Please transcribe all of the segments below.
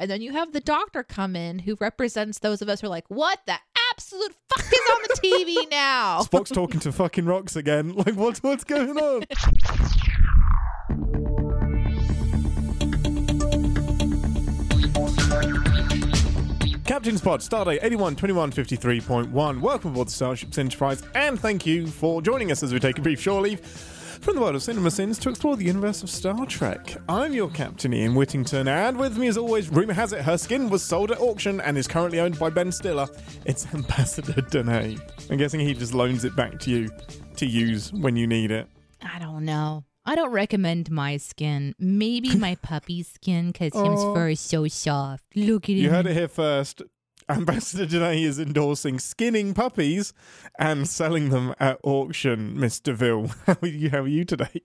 And then you have the doctor come in who represents those of us who are like, what the absolute fuck is on the TV now? Spock's talking to fucking rocks again. Like, what's what's going on? Captain's Pod, Stardate 81 21 53.1. Welcome aboard the Starship Enterprise, and thank you for joining us as we take a brief shore leave from the world of CinemaSins to explore the universe of Star Trek. I'm your captain, Ian Whittington, and with me, as always, rumour has it her skin was sold at auction and is currently owned by Ben Stiller. It's Ambassador Deneé. I'm guessing he just loans it back to you to use when you need it. I don't know. I don't recommend my skin. Maybe my puppy's skin because his Oh. fur is so soft. Look at him. You heard it here first. Ambassador Deneé is endorsing skinning puppies and selling them at auction, Mr. Ville. How are you, how are you today?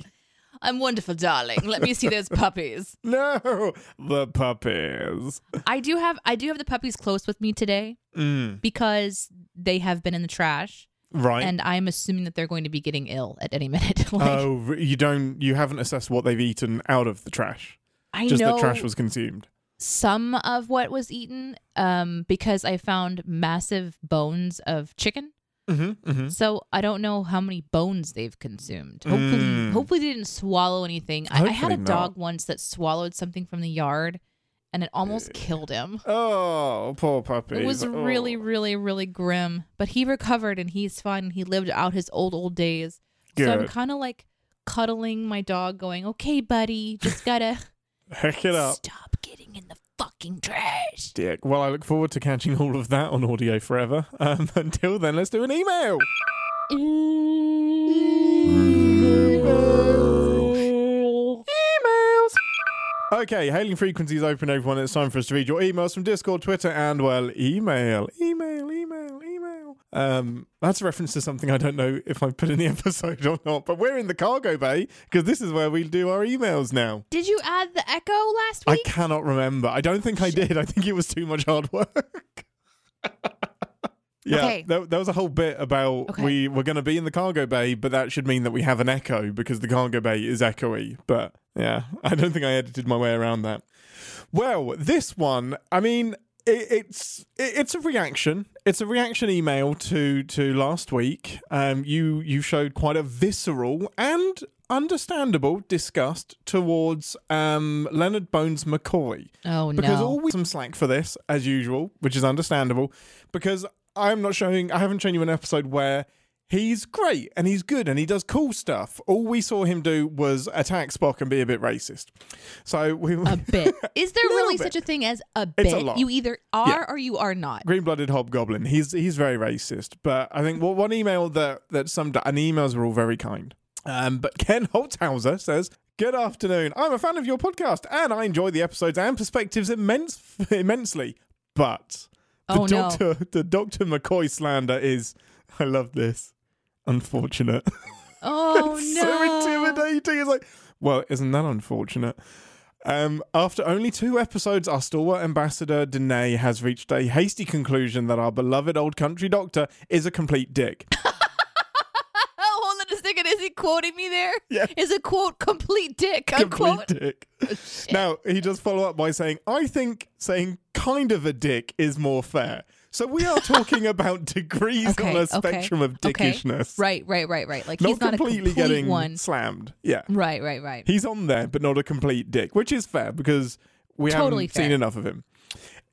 I'm wonderful, darling. Let me see those puppies. No, the puppies. I do have I do have the puppies close with me today Mm, because they have been in the trash, right. and I'm assuming that they're going to be getting ill at any minute. like, oh, you don't. You haven't assessed what they've eaten out of the trash. I Just know that trash was consumed. Some of what was eaten um, because I found massive bones of chicken. Mm-hmm, mm-hmm. So I don't know how many bones they've consumed. Hopefully, Mm. hopefully they didn't swallow anything. I, I had a dog not. once that swallowed something from the yard, and it almost killed him. Oh, poor puppy! It was really, Oh. really, really grim. But he recovered and he's fine. He lived out his old, old days. So I'm kind of like cuddling my dog, going, "Okay, buddy, just gotta Heck it up. stop getting in the fucking trash." Dick. Well, I look forward to catching all of that on audio forever. Um, until then, let's do an email. Emails. Okay, hailing frequencies open, everyone. It's time for us to read your emails from Discord, Twitter, and well, email, email, email, email. Um, that's a reference to something I don't know if I put in the episode or not, but we're in the cargo bay because this is where we do our emails now. Did you add the echo last week? I cannot remember. I don't think I did. I think it was too much hard work. yeah, Okay. there, there was a whole bit about Okay. we were going to be in the cargo bay, but that should mean that we have an echo because the cargo bay is echoey. But yeah, I don't think I edited my way around that. Well, this one, I mean, it, it's it, it's a reaction. It's a reaction email to to last week. Um, you you showed quite a visceral and understandable disgust towards um Leonard Bones McCoy oh because no! always some slack for this as usual, which is understandable. Because I'm not showing, I haven't shown you an episode where he's great and he's good and he does cool stuff. All we saw him do was attack Spock and be a bit racist. So we a bit. Is there really bit. such a thing as a bit? It's a lot. You either are Yeah. or you are not. green-blooded hobgoblin. He's he's very racist. But I think well, one email that that summed up, and the emails were all very kind. Um, but Ken Holtzhauser says. Good afternoon. I'm a fan of your podcast and I enjoy the episodes and perspectives immense, immensely. But the Oh, no. doctor the Dr. McCoy slander is I love this. Unfortunate. Oh It's no! so intimidating. It's like, well, isn't that unfortunate? Um, after only two episodes, our stalwart ambassador Deneé has reached a hasty conclusion that our beloved old country doctor is a complete dick. Oh, hold on a second. Is he quoting me there? Yeah. Is a quote complete dick? complete Unquote. dick. Now he does follow up by saying, "I think saying kind of a dick is more fair." So we are talking about degrees Okay, on a okay, spectrum of okay. dickishness. Right, right, right, right. Like Not he's not a completely complete getting one. slammed. Yeah. Right, right, right. He's on there, but not a complete dick, which is fair because we Totally haven't seen enough of him.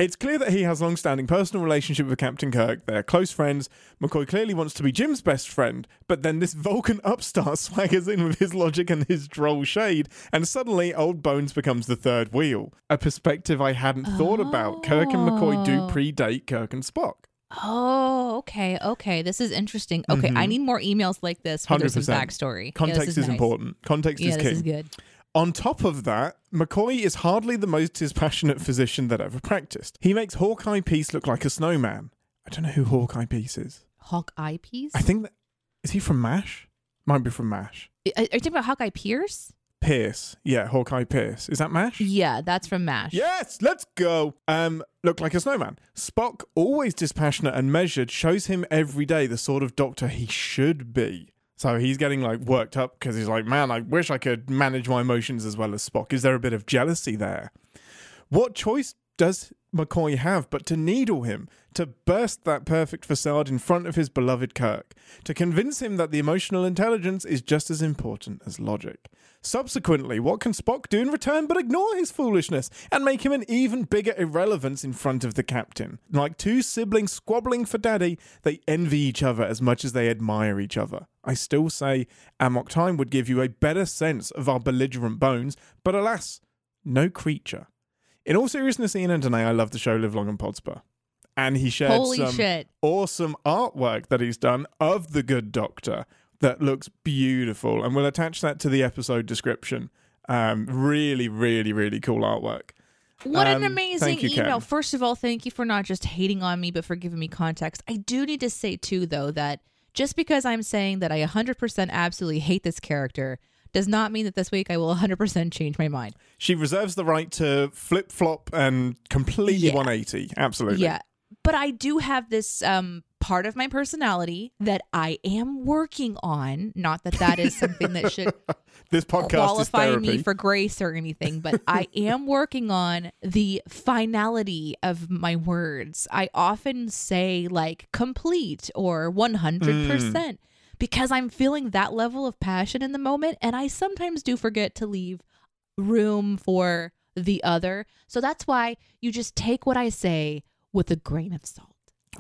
It's clear that he has a long-standing personal relationship with Captain Kirk. They're close friends. McCoy clearly wants to be Jim's best friend, but then this Vulcan upstart swaggers in with his logic and his droll shade, and suddenly Old Bones becomes the third wheel. A perspective I hadn't thought about. Kirk and McCoy do Oh. predate Kirk and Spock. Oh, okay, okay. This is interesting. Okay, I Mhm. need more emails like this some 100%. backstory. Yeah, Context this is, nice. important. Context Yeah, is this is good. On top of that, McCoy is hardly the most dispassionate physician that ever practiced. He makes Hawkeye Peace look like a snowman. I don't know who Hawkeye Peace is. Hawkeye piece? I think that is he from MASH? Might be from MASH. Are are you talking about Hawkeye Pierce? Pierce. Yeah, Hawkeye Pierce. Is that MASH? Yeah, that's from MASH. Yes, let's go. Um, look like a snowman. Spock, always dispassionate and measured, shows him every day the sort of doctor he should be. So he's getting like worked up because he's like, man, I wish I could manage my emotions as well as Spock. Is there a bit of jealousy there? What choice does McCoy have but to needle him, to burst that perfect facade in front of his beloved Kirk, to convince him that the emotional intelligence is just as important as logic? Subsequently, what can Spock do in return but ignore his foolishness and make him an even bigger irrelevance in front of the captain? Like two siblings squabbling for daddy, they envy each other as much as they admire each other. I still say Amok Time would give you a better sense of our belligerent bones, but alas, no creature. In all seriousness, Ian and Deneé, I love the show Live Long and Podsper. And he shared Holy some shit. awesome artwork that he's done of the Good Doctor that looks beautiful. And we'll attach that to the episode description. Um, really, really, really cool artwork. What Um, an amazing thank you, email. Ken. First of all, thank you for not just hating on me, but for giving me context. I do need to say, too, though, that just because I'm saying that I 100% absolutely hate this character does not mean that this week I will 100% change my mind. She reserves the right to flip flop and completely Yeah. 180. Absolutely. Yeah. But I do have this um, part of my personality that I am working on. Not that that is something that should This podcast qualify me for grace or anything, but I am working on the finality of my words. I often say like complete or 100% mm. because I'm feeling that level of passion in the moment. And I sometimes do forget to leave room for the other. So that's why you just take what I say with a grain of salt.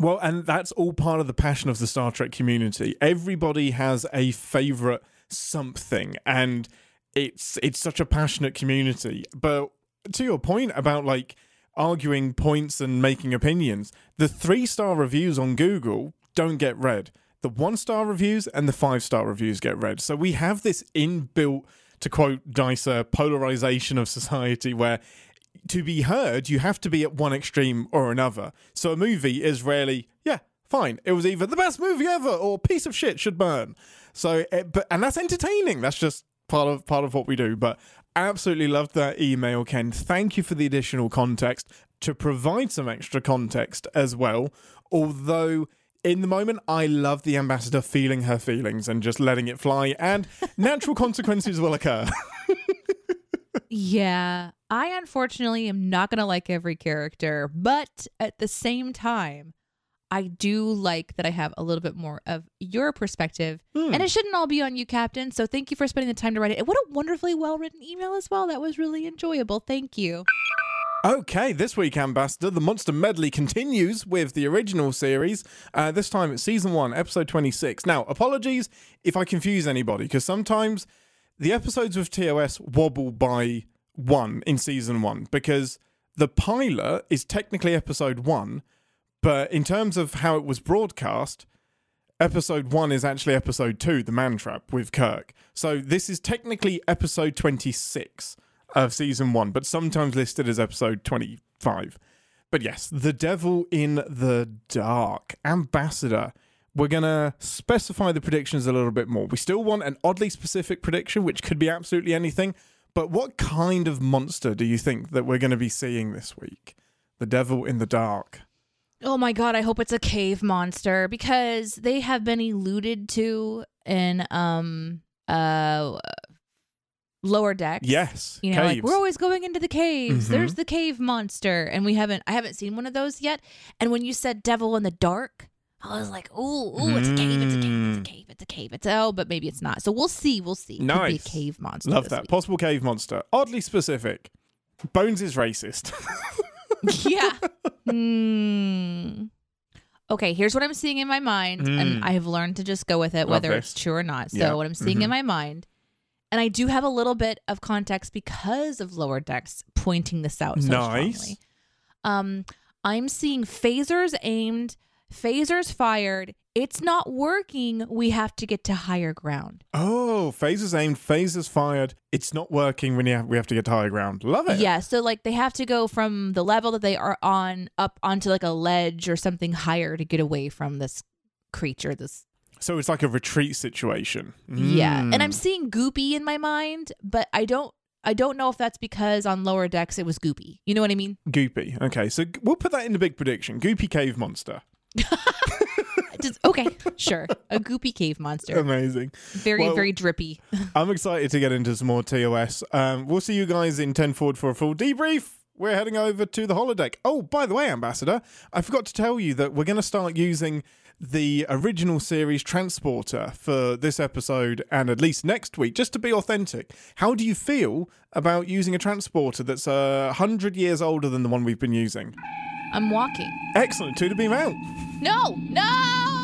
Well, and that's all part of the passion of the Star Trek community. Everybody has a favorite something, and it's it's such a passionate community. But to your point about like arguing points and making opinions, the three star reviews on Google don't get read. The one star reviews and the five star reviews get read. So we have this inbuilt, to quote Dicer, polarization of society where to be heard, you have to be at one extreme or another. So a movie is rarely, yeah, fine. It was either the best movie ever or piece of shit should burn. So, it, but and that's entertaining. That's just part of part of what we do. But absolutely loved that email, Ken. Thank you for the additional context to provide some extra context as well. Although. In the moment, I love the ambassador feeling her feelings and just letting it fly, and natural consequences will occur. Yeah, I unfortunately am not going to like every character, but at the same time, I do like that I have a little bit more of your perspective. Hmm. And it shouldn't all be on you, Captain. So thank you for spending the time to write it. And what a wonderfully well written email as well. That was really enjoyable. Thank you. Okay, this week, Ambassador, the Monster Medley continues with the original series. Uh, this time it's season one, episode 26. Now, apologies if I confuse anybody, because sometimes the episodes with TOS wobble by one in season one, because the pilot is technically episode one, but in terms of how it was broadcast, episode one is actually episode two, The Man Trap with Kirk. So this is technically episode 26 of season one, but sometimes listed as episode 25. But yes, The Devil in the Dark, Ambassador. We're going to specify the predictions a little bit more. We still want an oddly specific prediction, which could be absolutely anything. But what kind of monster do you think that we're going to be seeing this week? The Devil in the Dark. Oh my God, I hope it's a cave monster because they have been alluded to in um uh lower decks. Yes, You know, like we're always going into the caves. Mhm. There's the cave monster, and we haven't. I haven't seen one of those yet. And when you said devil in the dark, I was like, ooh, ooh, it's a cave, it's a cave, it's a Mm. cave, it's a cave. It's oh, but maybe it's not. So we'll see. We'll see. Could be a Nice. cave monster. Love that. week. Possible cave monster. Oddly specific. Bones is racist. yeah. Hmm. Okay, here's what I'm seeing in my mind, Mm. and I have learned to just go with it, Love whether this. it's true or not. So Yeah. what I'm seeing Mhm. in my mind, and I do have a little bit of context because of lower decks pointing this out so Nice. strongly. Um, I'm seeing phasers aimed, phasers fired. It's not working. We have to get to higher ground. oh, phasers aimed, phasers fired. It's not working when you have, we have to get to higher ground. Love it. Yeah, so like they have to go from the level that they are on up onto like a ledge or something higher to get away from this creature, this So it's like a retreat situation. Yeah. And I'm Mm. seeing goopy in my mind, but I don't I don't know if that's because on lower decks it was goopy. You know what I mean? Goopy. Okay, so we'll put that in the big prediction. Goopy cave monster. Just, okay, sure. A goopy cave monster. Amazing. Very, well- very drippy. I'm excited to get into some more TOS. Um, we'll see you guys in 10 forward for a full debrief. we're heading over to the holodeck. Oh, by the way, Ambassador, I forgot to tell you that we're going to start using the original series Transporter for this episode and at least next week, just to be authentic. How do you feel about using a transporter that's a uh, hundred years older than the one we've been using? I'm walking. Excellent. Two to beam out. No, no.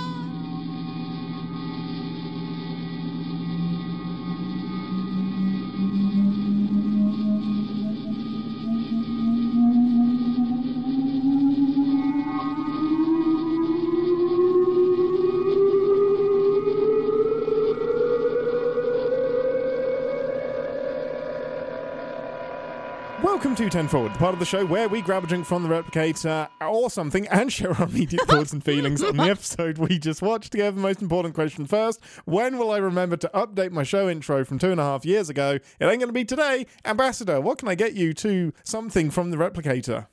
Welcome to 10 Forward, the part of the show where we grab a drink from the replicator or something and share our immediate thoughts and feelings on the episode we just watched. Together, the most important question first When will I remember to update my show intro from two and a half years ago? It ain't going to be today. Ambassador, what can I get you to something from the replicator?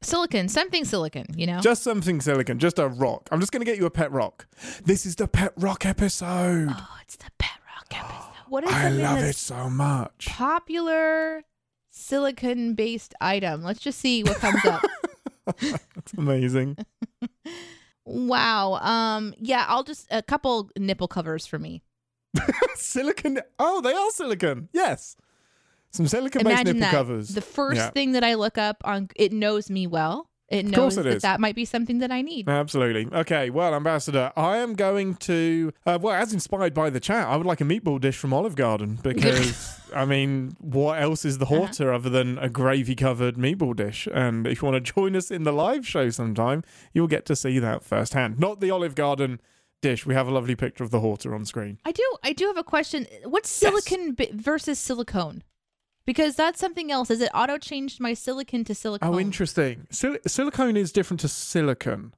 Silicon, something silicon, you know? Just something silicon, just a rock. I'm just going to get you a pet rock. This is the pet rock episode. Oh, it's the pet rock episode. What is I love it so much. popular silicon based item? Let's just see what comes up. That's amazing. wow. Um, yeah, I'll just a couple nipple covers for me. silicon. Oh, they are silicon. Yes. Some silicon based nipple that. covers. The first Yeah. thing that I look up on it knows me well. It knows it that is. that might be something that I need. Absolutely. Okay, well, Ambassador, I am going to, uh, well, as inspired by the chat, I would like a meatball dish from Olive Garden because, I mean, what else is the Uh-huh. Horta other than a gravy covered meatball dish? And if you want to join us in the live show sometime, you'll get to see that firsthand. Not the Olive Garden dish. We have a lovely picture of the Horta on screen. I do. I do have a question. What's silicon bi- versus silicone? Because that's something else. Is it auto changed my silicon to silicone? Oh, interesting. Sil- silicone is different to silicon,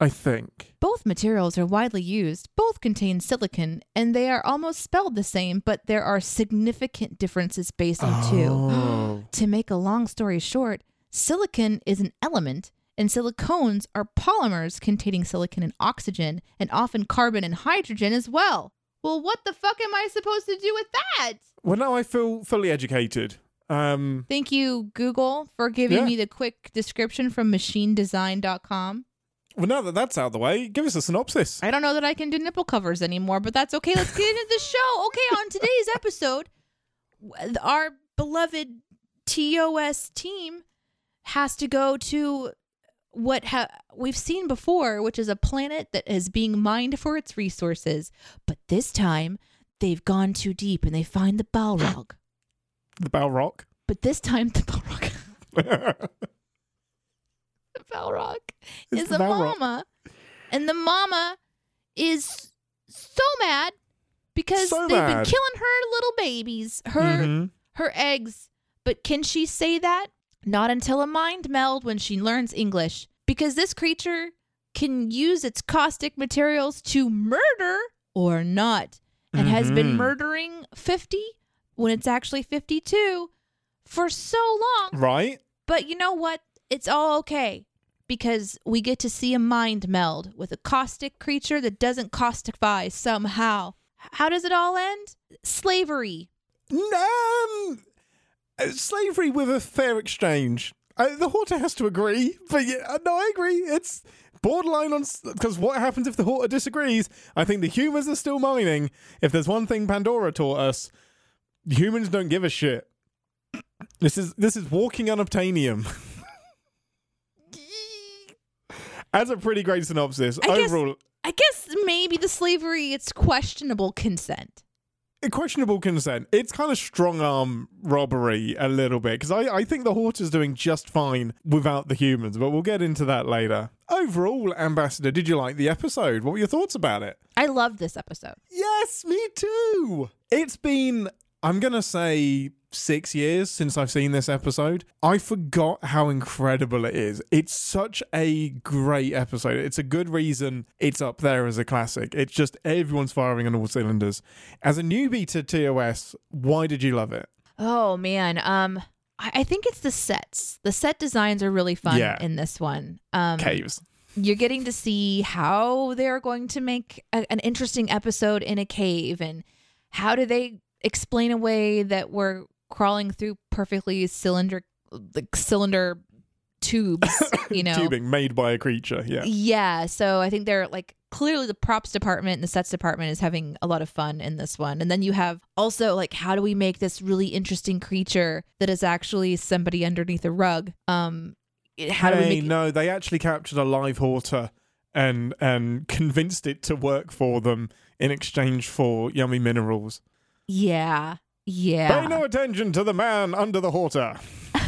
I think. Both materials are widely used. Both contain silicon, and they are almost spelled the same, but there are significant differences based on two. Oh. To make a long story short, silicon is an element, and silicones are polymers containing silicon and oxygen, and often carbon and hydrogen as well. Well, what the fuck am I supposed to do with that? Well, now I feel fully educated. Um, Thank you, Google, for giving Yeah. me the quick description from machinedesign.com. well, now that that's out of the way, give us a synopsis. I don't know that I can do nipple covers anymore, but that's okay. Let's get into the show. Okay, on today's episode, our beloved TOS team has to go to what ha- we've seen before, which is a planet that is being mined for its resources. But this time, they've gone too deep and they find the Balrog. The Balrock. But this time, the Balrog, the Balrog It's is the a Balrog. mama, and the mama is so mad because So they've been killing her little babies, her Mhm. her eggs. But can she say that? Not until a mind meld when she learns English, because this creature can use its caustic materials to murder or not, and has been Mhm. murdering fifty when it's actually fifty-two for so long. Right? But you know what? It's all okay because we get to see a mind meld with a caustic creature that doesn't caustify somehow. How does it all end? Slavery. Um, slavery with a fair exchange. Uh, the Horta has to agree, but yeah, uh, no, I agree. It's borderline on because what happens if the Horta disagrees? I think the humans are still mining. If there's one thing Pandora taught us, humans don't give a shit. This is this is walking unobtainium. That's a pretty great synopsis. I guess- Overall, I guess maybe the slavery, it's questionable consent. Questionable consent. It's kind of strong arm robbery a little bit because I, I think the Horta's doing just fine without the humans, but we'll get into that later. Overall, Ambassador, did you like the episode? What were your thoughts about it? I loved this episode. Yes, me too. It's been, I'm going to say, six years since I've seen this episode. I forgot how incredible it is. It's such a great episode. It's a good reason it's up there as a classic. It's just everyone's firing on all cylinders. As a newbie to TOS, why did you love it? Oh man, um, I, think it's the sets. The set designs are really fun Yeah. in this one. Um, Caves. you're getting to see how they're going to make a, an interesting episode in a cave and how do they explain away that we're crawling through perfectly cylinder like cylinder tubes, you know. Tubing made by a creature. Yeah. Yeah, so I think they're like clearly the props department and the sets department is having a lot of fun in this one. And then you have also like how do we make this really interesting creature that is actually somebody underneath a rug? Um how do we Hey, make no, they actually captured a live Horta and and convinced it to work for them in exchange for yummy minerals. Yeah. Yeah. Pay no attention to the man under the Horta.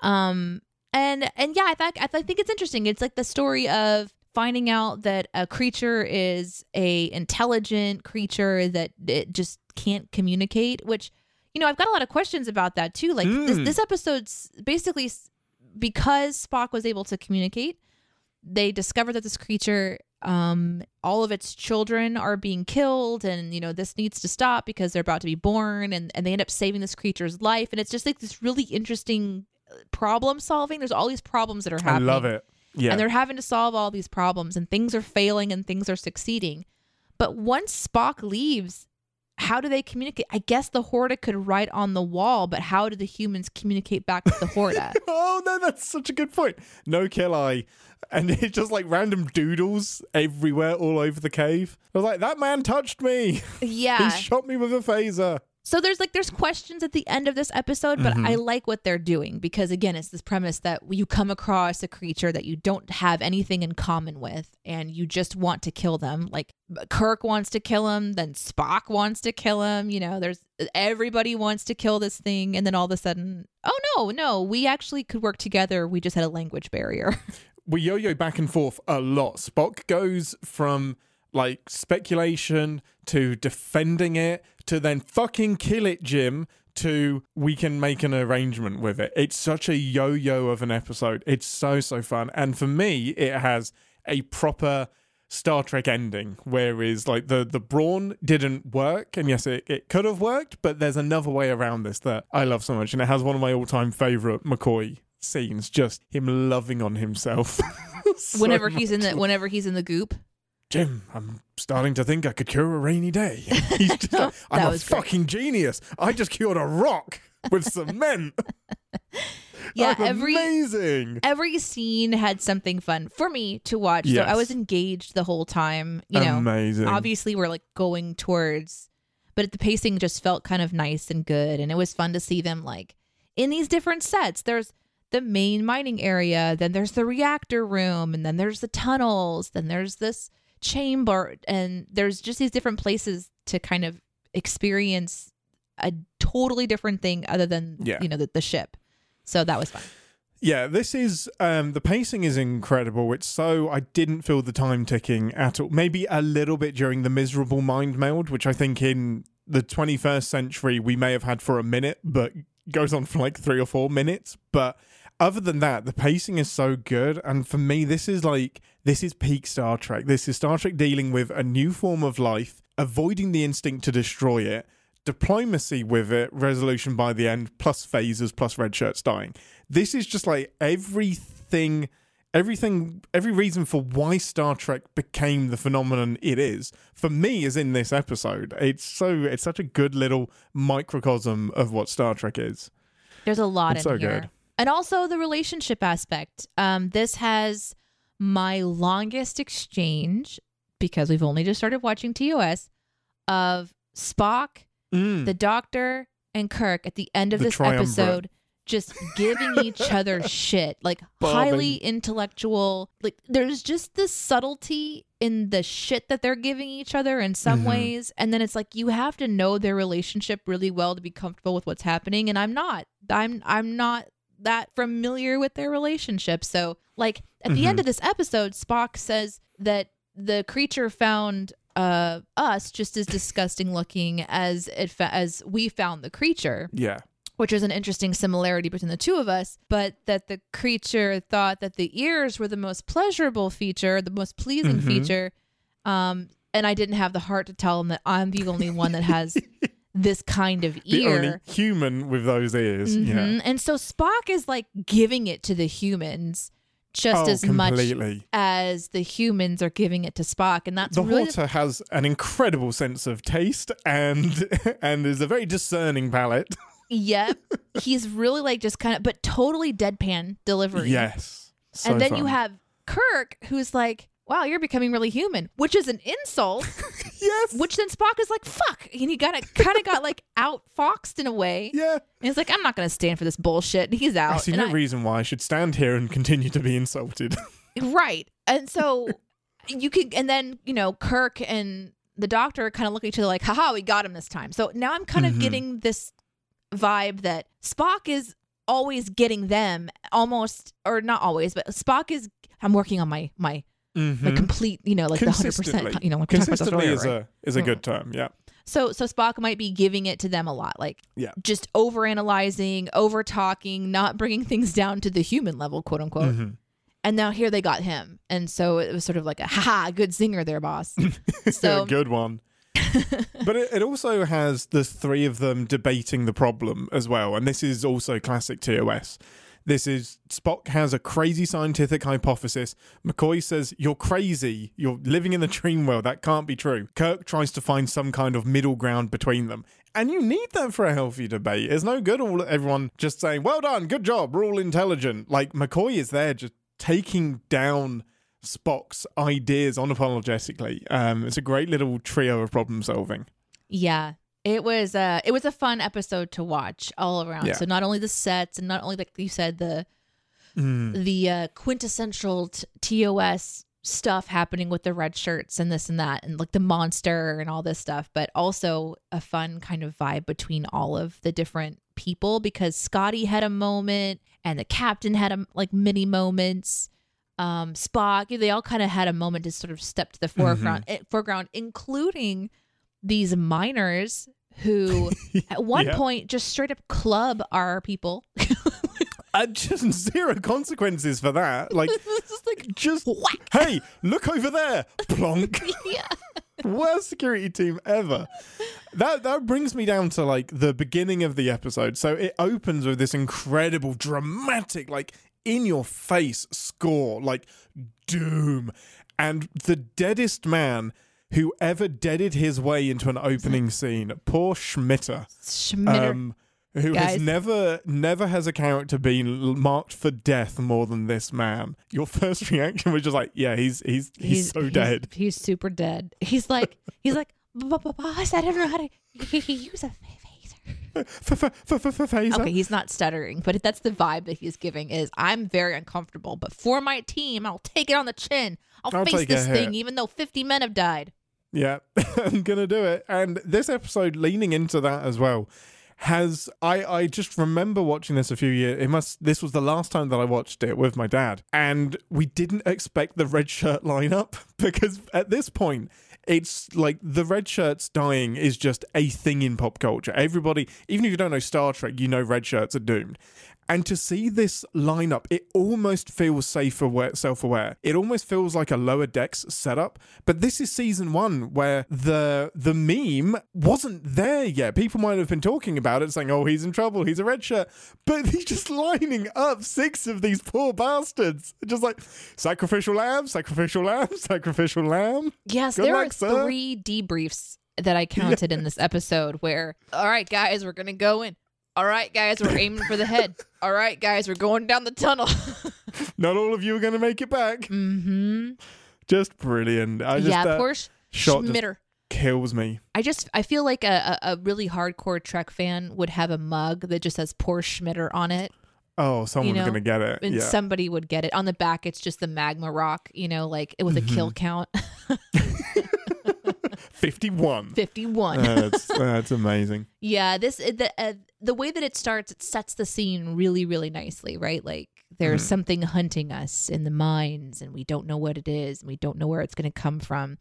Um, and and yeah, I think I think it's interesting. It's like the story of finding out that a creature is a intelligent creature that it just can't communicate. Which you know, I've got a lot of questions about that too. Like this Mm. this episode's basically because Spock was able to communicate, they discovered that this creature um all of its children are being killed and you know this needs to stop because they're about to be born and and they end up saving this creature's life and it's just like this really interesting uh, problem solving there's all these problems that are I happening love it. Yeah. and they're having to solve all these problems and things are failing and things are succeeding but once spock leaves how do they communicate i guess the horta could write on the wall but how do the humans communicate back to the horta oh no, that's such a good point. No kill eye. And it's just like random doodles everywhere all over the cave. I was like, that man touched me. yeah He shot me with a phaser. So there's like there's questions at the end of this episode, but I mm-hmm. like what they're doing because again, it's this premise that you come across a creature that you don't have anything in common with and you just want to kill them. Like Kirk wants to kill him, then Spock wants to kill him, you know, there's everybody wants to kill this thing and then all of a sudden, oh no, no, we actually could work together. We just had a language barrier. we yo-yo back and forth a lot. Spock goes from like speculation to defending it to then fucking kill it, Jim. To we can make an arrangement with it. It's such a yo-yo of an episode. It's so so fun, and for me, it has a proper Star Trek ending. Whereas like the the brawn didn't work, and yes, it, it could have worked, but there's another way around this that I love so much, and it has one of my all time favorite McCoy scenes, just him loving on himself. So whenever he's in the whenever he's in the goop. Jim, I'm starting to think I could cure a rainy day. He's just like, I'm a was great. fucking genius. I just cured a rock with cement. Yeah, I'm every amazing. every scene had something fun for me to watch. So I was engaged the whole time. You know, amazing. obviously we're like going towards, but the pacing just felt kind of nice and good, and it was fun to see them like in these different sets. There's the main mining area, then there's the reactor room, and then there's the tunnels, then there's this chamber, and there's just these different places to kind of experience a totally different thing other than Yeah. you know the, the ship. So that was fun. Yeah, this is um the pacing is incredible. It's so I didn't feel the time ticking at all. Maybe a little bit during the miserable mind meld, which I think in the 21st century we may have had for a minute, but goes on for like 3 or 4 minutes, but other than that, the pacing is so good and for me this is like this is peak Star Trek. This is Star Trek dealing with a new form of life, avoiding the instinct to destroy it, diplomacy with it, resolution by the end, plus phasers, plus red shirts dying. This is just like everything, everything, every reason for why Star Trek became the phenomenon it is. For me, is in this episode. It's so it's such a good little microcosm of what Star Trek is. There's a lot It's in so here. good. And also the relationship aspect. Um, this has my longest exchange because we've only just started watching TOS of Spock, Mm. the Doctor, and Kirk at the end of The this triumvirate. episode just giving each other shit like Bobbing. highly intellectual like there's just this subtlety in the shit that they're giving each other in some Mhm. ways and then it's like you have to know their relationship really well to be comfortable with what's happening and i'm not i'm i'm not that familiar with their relationship so like at the end Mhm. of this episode spock says that the creature found uh us just as disgusting looking as it fa- as we found the creature yeah. which is an interesting similarity between the two of us, but that the creature thought that the ears were the most pleasurable feature, the most pleasing Mhm. feature. Um, and I didn't have the heart to tell him that I'm the only one that has this kind of ear. only human with those ears. Yeah. Mhm. And so Spock is like giving it to the humans just oh, as much as the humans are giving it to Spock. And that's the really Horta has an incredible sense of taste and and is a very discerning palate. Yep. He's really like just kind of, but totally deadpan delivery. Yes. So and then you have Kirk, who's like, wow, you're becoming really human, which is an insult, yes. which then Spock is like, fuck. And he got it kind of got like outfoxed in a way. yeah. And he's like, I'm not going to stand for this bullshit. And he's out. I see no I- reason why I should stand here and continue to be insulted. Right. And so you could, and then, you know, Kirk and the doctor kind of look at each other like, haha, we got him this time. So now I'm kind of mm-hmm. getting this vibe that Spock is always getting them almost, or not always, but Spock is, I'm working on my, my, my Mhm. complete, you know, like the 100%, you know, like we talked about this Consistently earlier, is right? a is a good term. Yeah. So so Spock might be giving it to them a lot, like Yeah. just over analyzing, over talking, not bringing things down to the human level, quote unquote. Mhm. And now here they got him, and so it was sort of like a ha good singer there, boss. So good one. but it, it also has the three of them debating the problem as well, and this is also classic TOS. This is Spock has a crazy scientific hypothesis. McCoy says, You're crazy. You're living in the dream world. That can't be true. Kirk tries to find some kind of middle ground between them. And you need that for a healthy debate. It's no good all everyone just saying, Well done, good job, we're all intelligent. Like McCoy is there just taking down Spock's ideas unapologetically. Um, it's a great little trio of problem solving. yeah, it was uh it was a fun episode to watch all around. Yeah. So not only the sets and not only like you said the the uh, quintessential t- TOS stuff happening with the red shirts and this and that and like the monster and all this stuff, but also a fun kind of vibe between all of the different people because Scotty had a moment and the captain had a like mini moments. Um, Spock, they all kind of had a moment to sort of step to the foreground, eh, foreground, including these miners who at one Yeah. point just straight up club our people. And just zero consequences for that. Like, just like just, whack. hey, look over there. Plonk. yeah. Worst security team ever. That that brings me down to like the beginning of the episode. So it opens with this incredible, dramatic, like in your face score, like doom, and the deadest man who ever deaded his way into an opening scene. Poor Schmitter. Schmitter. Um, who Guys. has never never has a character been marked for death more than this man. Your first reaction was just like, yeah, he's he's he's, so dead. He's, super dead. He's like he's like "B- b- boss. I don't know how to use a phaser. Okay, he's not stuttering, but that's the vibe that he's giving. Is I'm very uncomfortable, but for my team, I'll take it on the chin. I'll, I'll face this thing, even though 50 men have died. Yeah, I'm gonna do it. And this episode, leaning into that as well, has I I just remember watching this a few years. It must. This was the last time that I watched it with my dad, and we didn't expect the red shirt lineup because at this point. It's like the red shirts dying is just a thing in pop culture. Everybody, even if you don't know Star Trek, you know red shirts are doomed. And to see this lineup, it almost feels safe aware, self-aware. It almost feels like a lower decks setup. But this is season one where the the meme wasn't there yet. People might have been talking about it, saying, "Oh, he's in trouble. He's a red shirt," but he's just lining up six of these poor bastards, just like sacrificial lamb, sacrificial lamb, sacrificial lamb. Yes, Good there luck, are sir. three debriefs that I counted in this episode where, all right, guys, we're going to go in. All right, guys, we're aiming for the head. All right, guys, we're going down the tunnel. Not all of you are going to make it back. mm-hmm. Just brilliant. I just Yeah, that poor shot Schmitter. kills me. I just I feel like a, a, a really hardcore Trek fan would have a mug that just says poor Schmitter on it, Oh, someone's know, going to get it. and yeah. somebody would get it. On the back, it's just the magma rock, you know, like it with a Mm-hmm. kill count, 51. fifty one. that's that's amazing. Yeah, this the uh, the way that it starts, it sets the scene really, really nicely, right? Like there's Mm-hmm. something hunting us in the mines, and we don't know what it is, and we don't know where it's going to come from.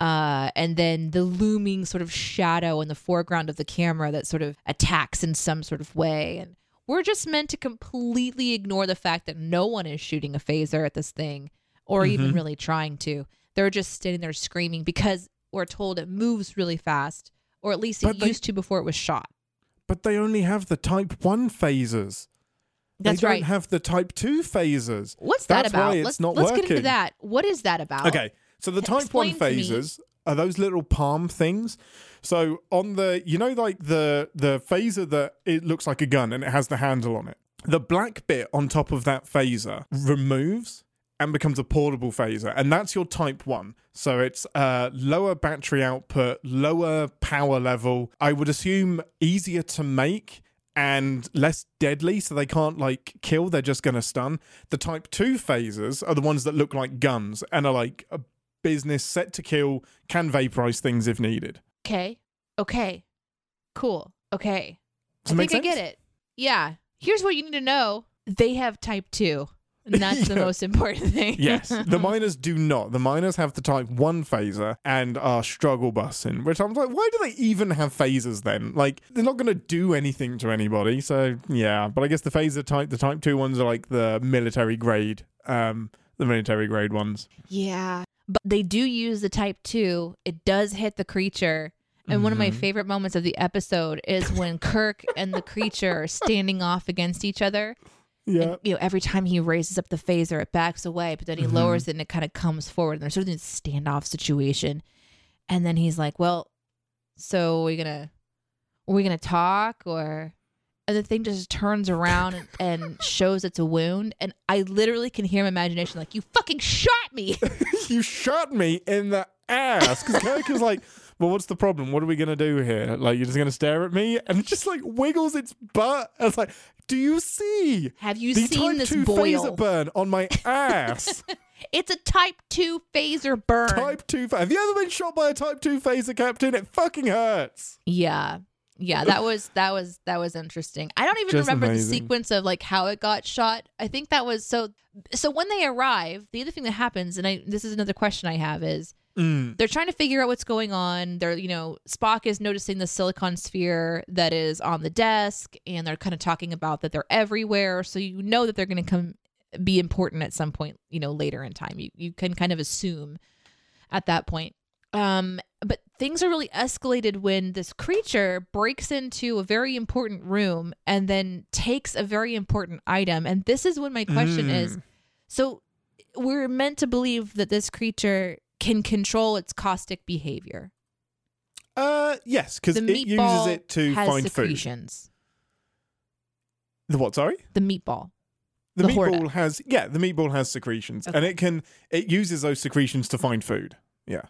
Uh, and then the looming sort of shadow in the foreground of the camera that sort of attacks in some sort of way, and we're just meant to completely ignore the fact that no one is shooting a phaser at this thing, or even Mm-hmm. really trying to. They're just standing there screaming because we're told it moves really fast, or at least it they- used to before it was shot. But they only have the type 1 phasers. That's they don't have the type 2 phasers. What's that about? why it's let's not let's get into that. What is that about? Okay. So the type 1 Explain to me. phasers are those little palm things. So on the, you know, like the the phaser that it looks like a gun and it has the handle on it. The black bit on top of that phaser removes and becomes a portable phaser, and that's your Type One. So it's uh, lower battery output, lower power level. I would assume easier to make and less deadly, so they can't like kill. They're just going to stun. The Type Two phasers are the ones that look like guns and are like a business set to kill, can vaporize things if needed. Okay. Okay. Cool. Okay. Does I think I get it. Yeah. Here's what you need to know. They have type 2. And that's the Yeah. most important thing. Yes, the miners do not. The miners have the Type 1 phaser and are struggle busing, which I'm like, why do they even have phasers then? Like, they're not going to do anything to anybody. So, yeah. But I guess the phaser type, the Type 2 ones are like the military grade, um, the military grade ones. Yeah. But they do use the type 2. It does hit the creature. And one of my Mhm. favorite moments of the episode is when Kirk and the creature are standing off against each other. Yeah. And, you know, every time he raises up the phaser, it backs away, but then he Mhm. lowers it and it kind of comes forward. And there's sort of this standoff situation. And then he's like, Well, so are we're gonna are we gonna talk or and the thing just turns around and, and shows it's a wound. And I literally can hear my imagination like, You fucking shot me. you shot me in the ass. Because Kirk is like, well, what's the problem? What are we going to do here? Like, you're just going to stare at me? And it just like wiggles its butt. And it's like, do you see? Have you the seen type this 2 boil? phaser burn on my ass. It's a type two phaser burn. type 2. Have you ever been shot by a type 2 phaser, Captain? It fucking hurts. Yeah. Yeah, that was that was that was interesting. I don't even Just remember amazing. the sequence of like how it got shot. I think that was so so when they arrive, the other thing that happens and I this is another question I have is Mm. they're trying to figure out what's going on. They're, you know, Spock is noticing the silicon sphere that is on the desk and they're kind of talking about that they're everywhere, so you know that they're going to come be important at some point, you know, later in time. You you can kind of assume at that point. Um, but things are really escalated when this creature breaks into a very important room and then takes a very important item. And this is when my question Mm. is so we're meant to believe that this creature can control its caustic behavior. Uh, yes, because it uses it to find food. The what, sorry? The meatball. The, The meatball Horta. has, yeah, the meatball has secretions. And it can, it uses those secretions to find food. Yeah.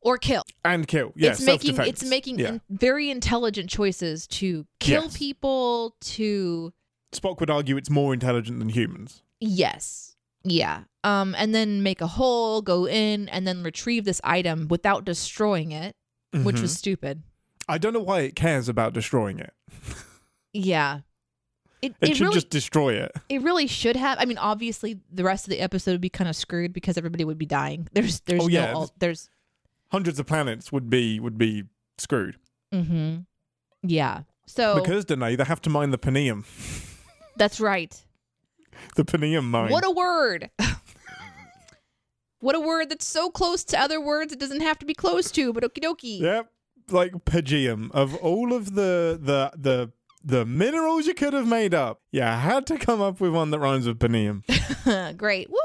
Or kill. And kill. Yeah, it's making it's making Yeah. in- very intelligent choices to kill Yes. people, to Spock would argue it's more intelligent than humans. Yes. Yeah. Um, and then make a hole, go in, and then retrieve this item without destroying it, which Mhm. was stupid. I don't know why it cares about destroying it. Yeah. It, It, it, should really just destroy it. it really should have. I mean, obviously the rest of the episode would be kind of screwed because everybody would be dying. There's there's Oh, no yeah. al- there's Hundreds of planets would be would be screwed mm-hmm. Yeah. So because Deneé they have to mine the Panium. that's right. The Panium mine. What a word. what a word that's so close to other words it doesn't have to be close to, but okie dokie. Yep, like Pagium. Of all of the the the the minerals you could have made up, you had to come up with one that rhymes with Panium. Great. Woo!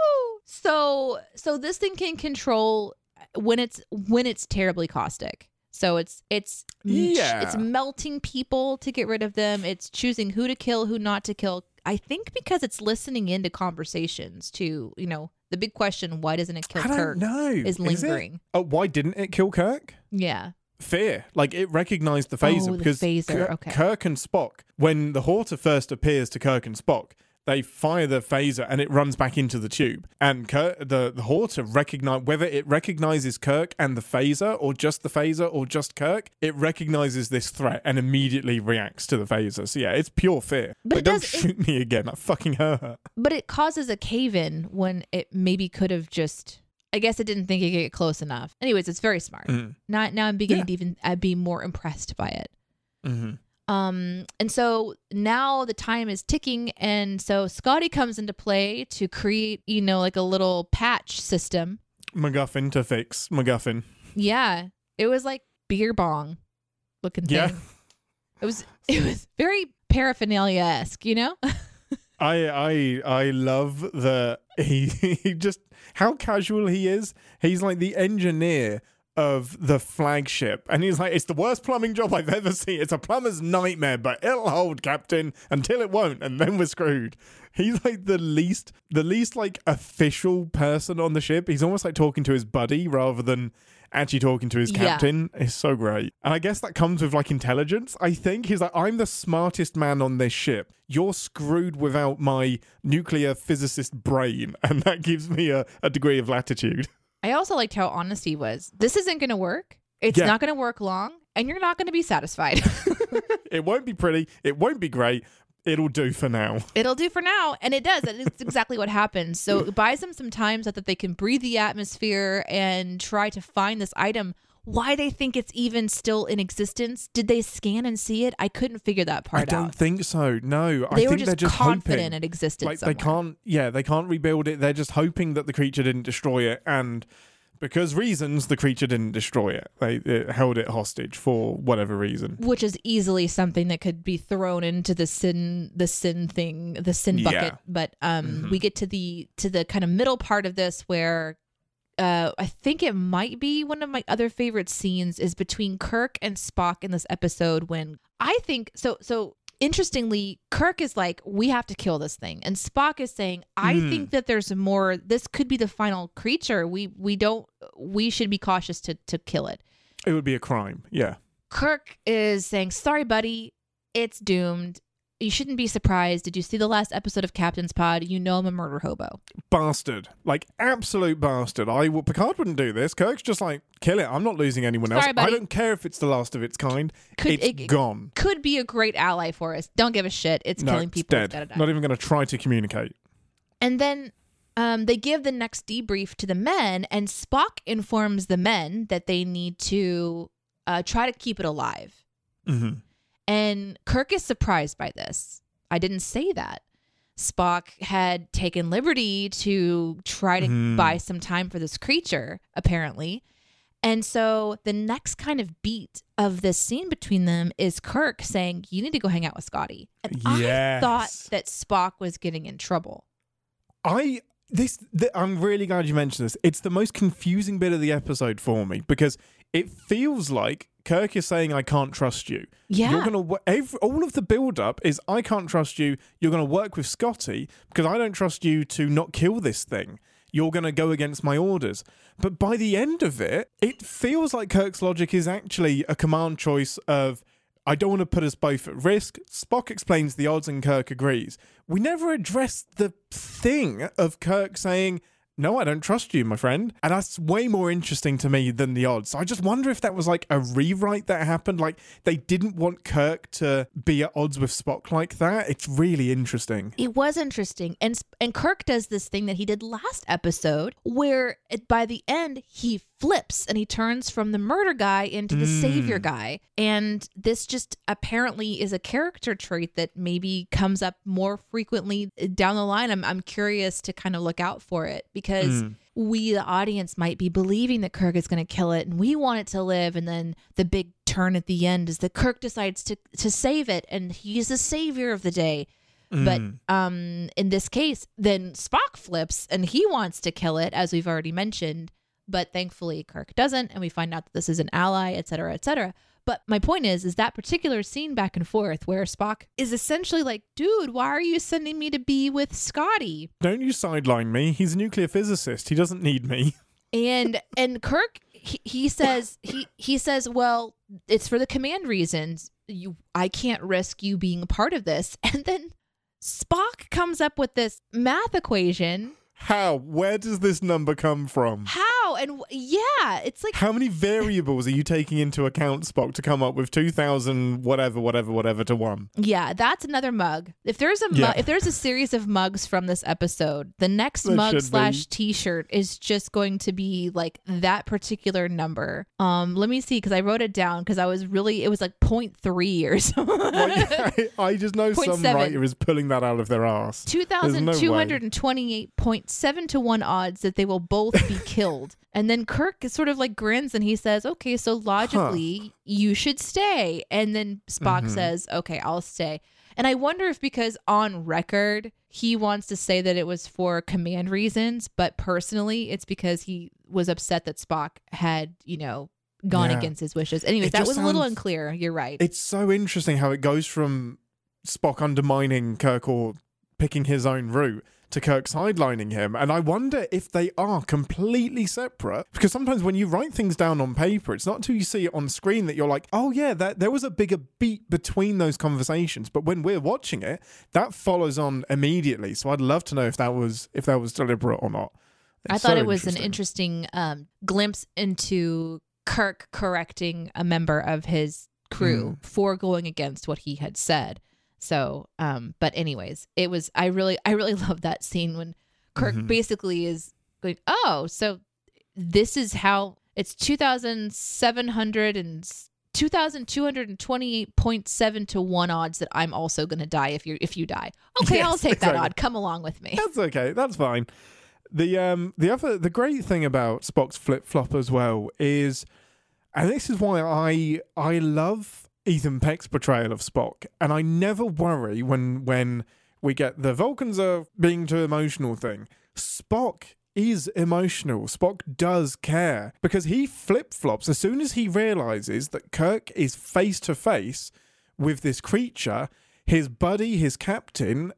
So so this thing can control when it's when it's terribly caustic. So it's it's Yeah. it's melting people to get rid of them. It's choosing who to kill, who not to kill. I think because it's listening into conversations to, You know, the big question: Why doesn't it kill I Kirk? know. Is lingering. Oh, why didn't it kill Kirk? Yeah. fear. Like it recognized the phaser Oh, the because phaser, Kirk, okay. Kirk and Spock, when the Horta first appears to Kirk and Spock, they fire the phaser and it runs back into the tube. And Kirk, the the Horta recognize whether it recognizes Kirk and the phaser or just the phaser or just Kirk, it recognizes this threat and immediately reacts to the phaser. So yeah, it's pure fear. But like, it don't does- it- shoot me again. I fucking hurt. her. But it causes a cave in when it maybe could have just. I guess it didn't think it could get close enough. Anyways, it's very smart. Mm. Now, now I'm beginning Yeah. to even uh, be more impressed by it. Mm-hmm. Um, and so now the time is ticking, and so Scotty comes into play to create, you know, like a little patch system. MacGuffin to fix MacGuffin. Yeah, it was like beer bong looking thing. Yeah. It was it was very paraphernalia esque, you know. I I I love the he he just how casual he is. He's like the engineer of the flagship. And he's like, it's the worst plumbing job I've ever seen. It's a plumber's nightmare, but it'll hold, Captain, until it won't, and then we're screwed. He's like the least the least like official person on the ship. He's almost like talking to his buddy rather than actually talking to his Yeah. captain. It's so great. And I guess that comes with like intelligence. I think he's like, I'm the smartest man on this ship. You're screwed without my nuclear physicist brain. And that gives me a, a degree of latitude. I also liked how honest he was. This isn't going to work. It's Yeah. not going to work long, and you're not going to be satisfied. It won't be pretty. It won't be great. It'll do for now. It'll do for now, and it does. And It's exactly what happens. So it buys them some time so that they can breathe the atmosphere and try to find this item. Why they think it's even still in existence? Did they scan and see it? I couldn't figure that part out. I don't out. think so. No, I They were think just, they're just confident hoping. it existed like somewhere. they can't yeah they can't rebuild it they're just hoping that the creature didn't destroy it and because reasons the creature didn't destroy it they it held it hostage for whatever reason which is easily something that could be thrown into the sin the sin thing the sin Yeah. bucket but um Mhm. we get to the to the kind of middle part of this where uh i think it might be one of my other favorite scenes is between kirk and spock in this episode when i think so so interestingly kirk is like we have to kill this thing and spock is saying i Mm. think that there's more this could be the final creature we we don't we should be cautious to to kill it it would be a crime yeah Kirk is saying, Sorry, buddy, it's doomed. You shouldn't be surprised. Did you see the last episode of Captain's Pod? You know I'm a murder hobo. bastard like absolute bastard i will picard wouldn't do this kirk's just like kill it i'm not losing anyone else Sorry, i don't care if it's the last of its kind Could it's it- gone Could be a great ally for us. Don't give a shit. It's no killing it's people. dead It's not even going to try to communicate And then um, they give the next debrief to the men, and Spock informs the men that they need to uh, try to keep it alive. hmm And Kirk is surprised by this. I didn't say that. Spock had taken liberty to try to Hmm. buy some time for this creature, apparently. And so the next kind of beat of this scene between them is Kirk saying, You need to go hang out with Scotty. And I thought that Spock was getting in trouble. I this th- I'm really glad you mentioned this. It's the most confusing bit of the episode for me because it feels like Kirk is saying I can't trust you. Yeah. You're gonna wo- every, all of the build up is I can't trust you. You're gonna work with Scotty because I don't trust you to not kill this thing. You're gonna go against my orders. But by the end of it, it feels like Kirk's logic is actually a command choice of I don't want to put us both at risk. Spock explains the odds and Kirk agrees. We never addressed the thing of Kirk saying, No, I don't trust you, my friend. And that's way more interesting to me than the odds. So I just wonder if that was like a rewrite that happened. Like they didn't want Kirk to be at odds with Spock like that. It's really interesting. It was interesting, and and Kirk does this thing that he did last episode, where it, by the end he flips and he turns from the murder guy into the savior mm. guy, and this just apparently is a character trait that maybe comes up more frequently down the line. I'm I'm curious to kind of look out for it because mm. we, the audience, might be believing that Kirk is going to kill it and we want it to live. And then the big turn at the end is that Kirk decides to, to save it and he's the savior of the day. But mm. um, in this case, then Spock flips and he wants to kill it, as we've already mentioned. But thankfully, Kirk doesn't, and we find out that this is an ally, etc., cetera, et cetera. But my point is, is that particular scene back and forth where Spock is essentially like, "Dude, why are you sending me to be with Scotty?" Don't you sideline me. He's a nuclear physicist. He doesn't need me. and and Kirk he, he says he he says well it's for the command reasons you I can't risk you being a part of this and then Spock comes up with this math equation How? Where does this number come from? how and w- yeah it's like How many variables are you taking into account, Spock, to come up with 2,000 whatever, whatever, whatever to one? yeah that's another mug if there's a mu- Yeah. if there's a series of mugs from this episode the next mug slash be. t-shirt is just going to be like that particular number um let me see because I wrote it down because I was really it was like 0.3 or something Like, I, I just know some seven. writer is pulling that out of their ass. There's no 2,228.7 to 1 odds that they will both be killed. And then Kirk sort of like grins and he says, Okay, so logically, you should stay. And then Spock Mhm. says, Okay, I'll stay. And I wonder if because on record he wants to say that it was for command reasons, but personally it's because he was upset that Spock had, you know, gone Yeah. against his wishes. Anyways, that was a little unclear. You're right. It's so interesting how it goes from Spock undermining Kirk or picking his own route to Kirk sidelining him. And I wonder if they are completely separate. Because sometimes when you write things down on paper, it's not until you see it on screen that you're like, oh, yeah, that, there was a bigger beat between those conversations. But when we're watching it, that follows on immediately. So I'd love to know if that was if that was deliberate or not. I thought so it was an interesting um, glimpse into Kirk correcting a member of his crew Mm. for going against what he had said. So, um, but anyways, it was I really I really love that scene when Kirk Mhm. basically is going, "Oh, so this is how it's 2700 and 2228.7 to 1 odds that I'm also going to die if you if you die. Okay, I'll Yes, take that odd. Come along with me." That's okay. That's fine. The um the other the great thing about Spock's flip flop as well is, and this is why I I love Ethan Peck's portrayal of Spock, and I never worry when when we get the Vulcans are being too emotional thing. Spock is emotional. Spock does care because he flip flops as soon as he realizes that Kirk is face to face with this creature. His buddy, his captain,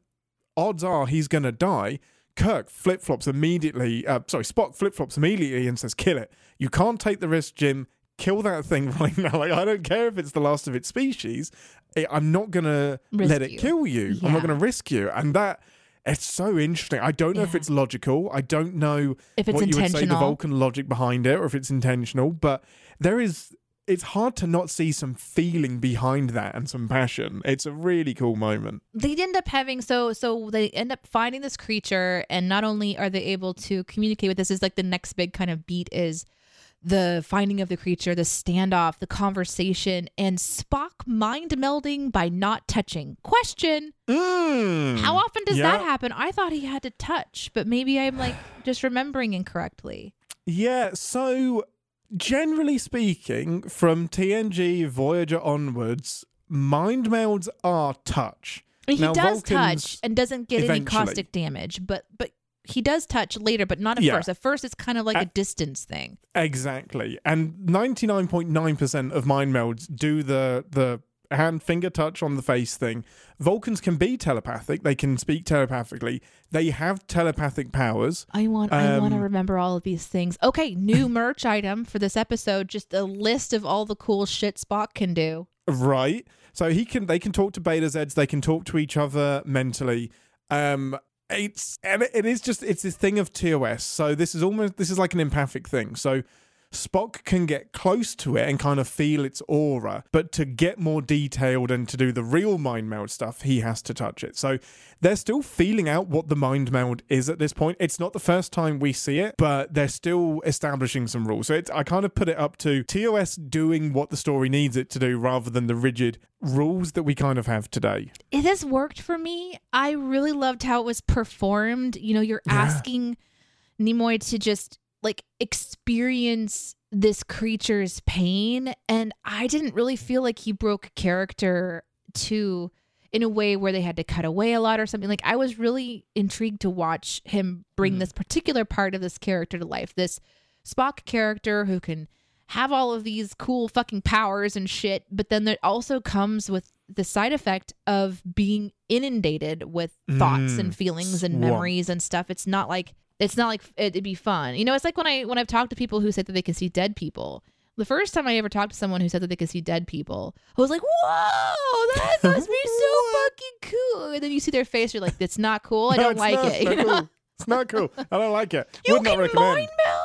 odds are he's going to die. Kirk flip flops immediately. Uh, sorry, Spock flip flops immediately and says, "Kill it. You can't take the risk, Jim. Kill that thing right now. Like I don't care if it's the last of its species. I'm not gonna let it you. kill you. I'm not gonna risk you." And that it's so interesting. I don't know if it's logical. I don't know If it's what you would say the. Vulcan logic behind it, or if it's intentional. But there is. It's hard to not see some feeling behind that and some passion. It's a really cool moment. they end up having so so they end up finding this creature and not only are they able to communicate with this is like the next big kind of beat is the finding of the creature the standoff the conversation and spock mind melding by not touching question Mm. how often does Yeah. that happen i thought he had to touch but maybe i'm like just remembering incorrectly Yeah, so generally speaking, from TNG Voyager onwards, mind melds are touch. he Now, does Vulcans touch and doesn't get any caustic damage but but he does touch later but not at Yeah. first at first it's kind of like Uh, a distance thing Exactly. And 99.9% of mind melds do the the hand finger touch on the face thing. Vulcans can be telepathic. They can speak telepathically. They have telepathic powers. I want I want to Um, remember all of these things. Okay, new merch item for this episode, just a list of all the cool shit Spock can do. Right. So he can they can talk to beta Zeds, they can talk to each other mentally. Um it's and it- is just it's this thing of TOS. So this is almost this is like an empathic thing. So Spock can get close to it and kind of feel its aura, but to get more detailed and to do the real mind meld stuff, he has to touch it. So they're still feeling out what the mind meld is at this point. It's not the first time we see it, but they're still establishing some rules. So it's, I kind of put it up to TOS doing what the story needs it to do rather than the rigid rules that we kind of have today. It has worked for me. I really loved how it was performed. You know, you're Yeah. asking Nimoy to just like experience this creature's pain and I didn't really feel like he broke character to in a way where they had to cut away a lot or something. Like I was really intrigued to watch him bring Mhm. this particular part of this character to life. This Spock character who can have all of these cool fucking powers and shit, but then it also comes with the side effect of being inundated with thoughts Mm, and feelings and swamped. memories and stuff. It's not like it's not like it'd be fun. You know, it's like when I when I've talked to people who said that they can see dead people. The first time I ever talked to someone who said that they could see dead people, I was like, "Whoa, that must be so fucking cool!" And then you see their face, you're like, "That's not cool. I don't it's like not. it." It's not cool. It's not cool. I don't like it. You Would not can recommend. mind meld to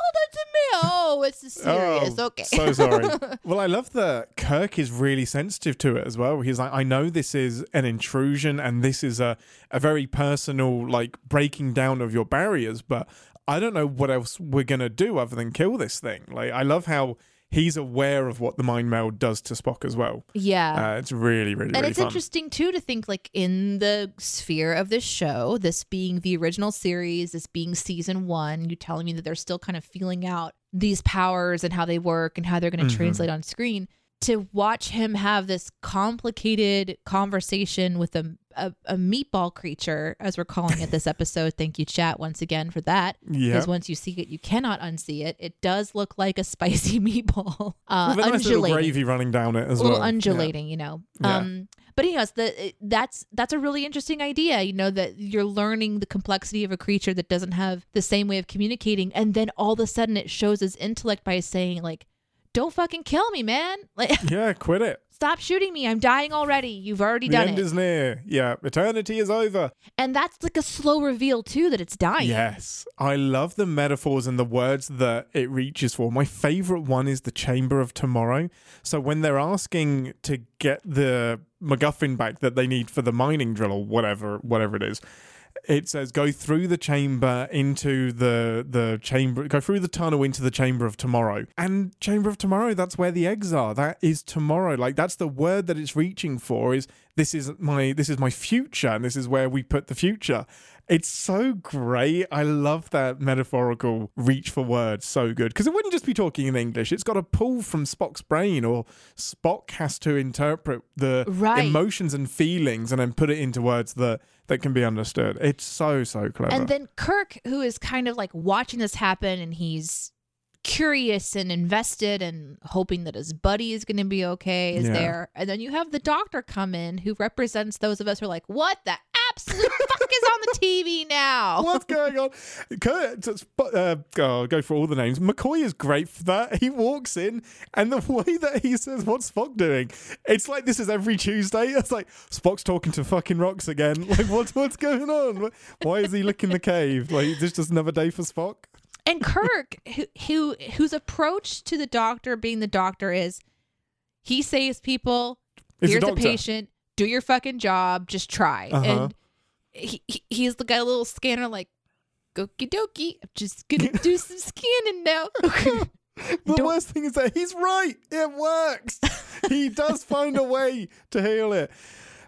me. Oh, it's serious. Oh, okay. so sorry. well, I love that Kirk is really sensitive to it as well. He's like, I know this is an intrusion and this is a, a very personal, like, breaking down of your barriers, but I don't know what else we're going to do other than kill this thing. Like, I love how he's aware of what the mind meld does to Spock as well. yeah. Uh, it's really, really, and really it's fun. interesting too to think like in the sphere of this show this being the original series this being season one you telling me that they're still kind of feeling out these powers and how they work and how they're going to Mhm. translate on screen to watch him have this complicated conversation with a a, a meatball creature, as we're calling it this episode. Thank you, chat, once again for that. Yeah. Because once you see it, you cannot unsee it. It does look like a spicy meatball, uh, With a little undulating, gravy running down it as a little well. Yeah. undulating, you know. Yeah. Um, but know, the that's that's a really interesting idea. You know that you're learning the complexity of a creature that doesn't have the same way of communicating, and then all of a sudden it shows his intellect by saying like, "Don't fucking kill me, man! Like, Yeah, quit it. Stop shooting me! I'm dying already. You've already The done end it." is near. Yeah, eternity is over. and that's like a slow reveal too that it's dying. Yes. I love the metaphors and the words that it reaches for. My favorite one is the Chamber of Tomorrow. So when they're asking to get the MacGuffin back that they need for the mining drill or whatever whatever it is, it says go through the chamber into the the chamber go through the tunnel into the chamber of tomorrow. And chamber of tomorrow that's where the eggs are. That is tomorrow. Like that's the word that it's reaching for is this is my this is my future and this is where we put the future it's so great i love that metaphorical reach for words so good because it wouldn't just be talking in english it's got a pull from spock's brain or spock has to interpret the Right. emotions and feelings and then put it into words that that can be understood it's so so clever And then Kirk, who is kind of like watching this happen and he's curious and invested and hoping that his buddy is going to be okay, is Yeah. there. And then you have the doctor come in who represents those of us who are like, what the absolute fuck is on the TV now? What's going on? Kurt, uh, oh, go for all the names. McCoy is great for that. He walks in, and the way that he says, "What's Spock doing?" It's like this is every Tuesday. It's like Spock's talking to fucking rocks again. Like, what's what's going on? Why is he licking the cave? Like, this just another day for Spock. And Kirk, who, who whose approach to the doctor being the doctor is he saves people, It's here's a, doctor. patient, do your fucking job, just try. Uh-huh. And he, he he's got a little scanner like okie dokie, I'm just gonna do some scanning now. The Don't- worst thing is that he's right. It works. he does find a way to heal it.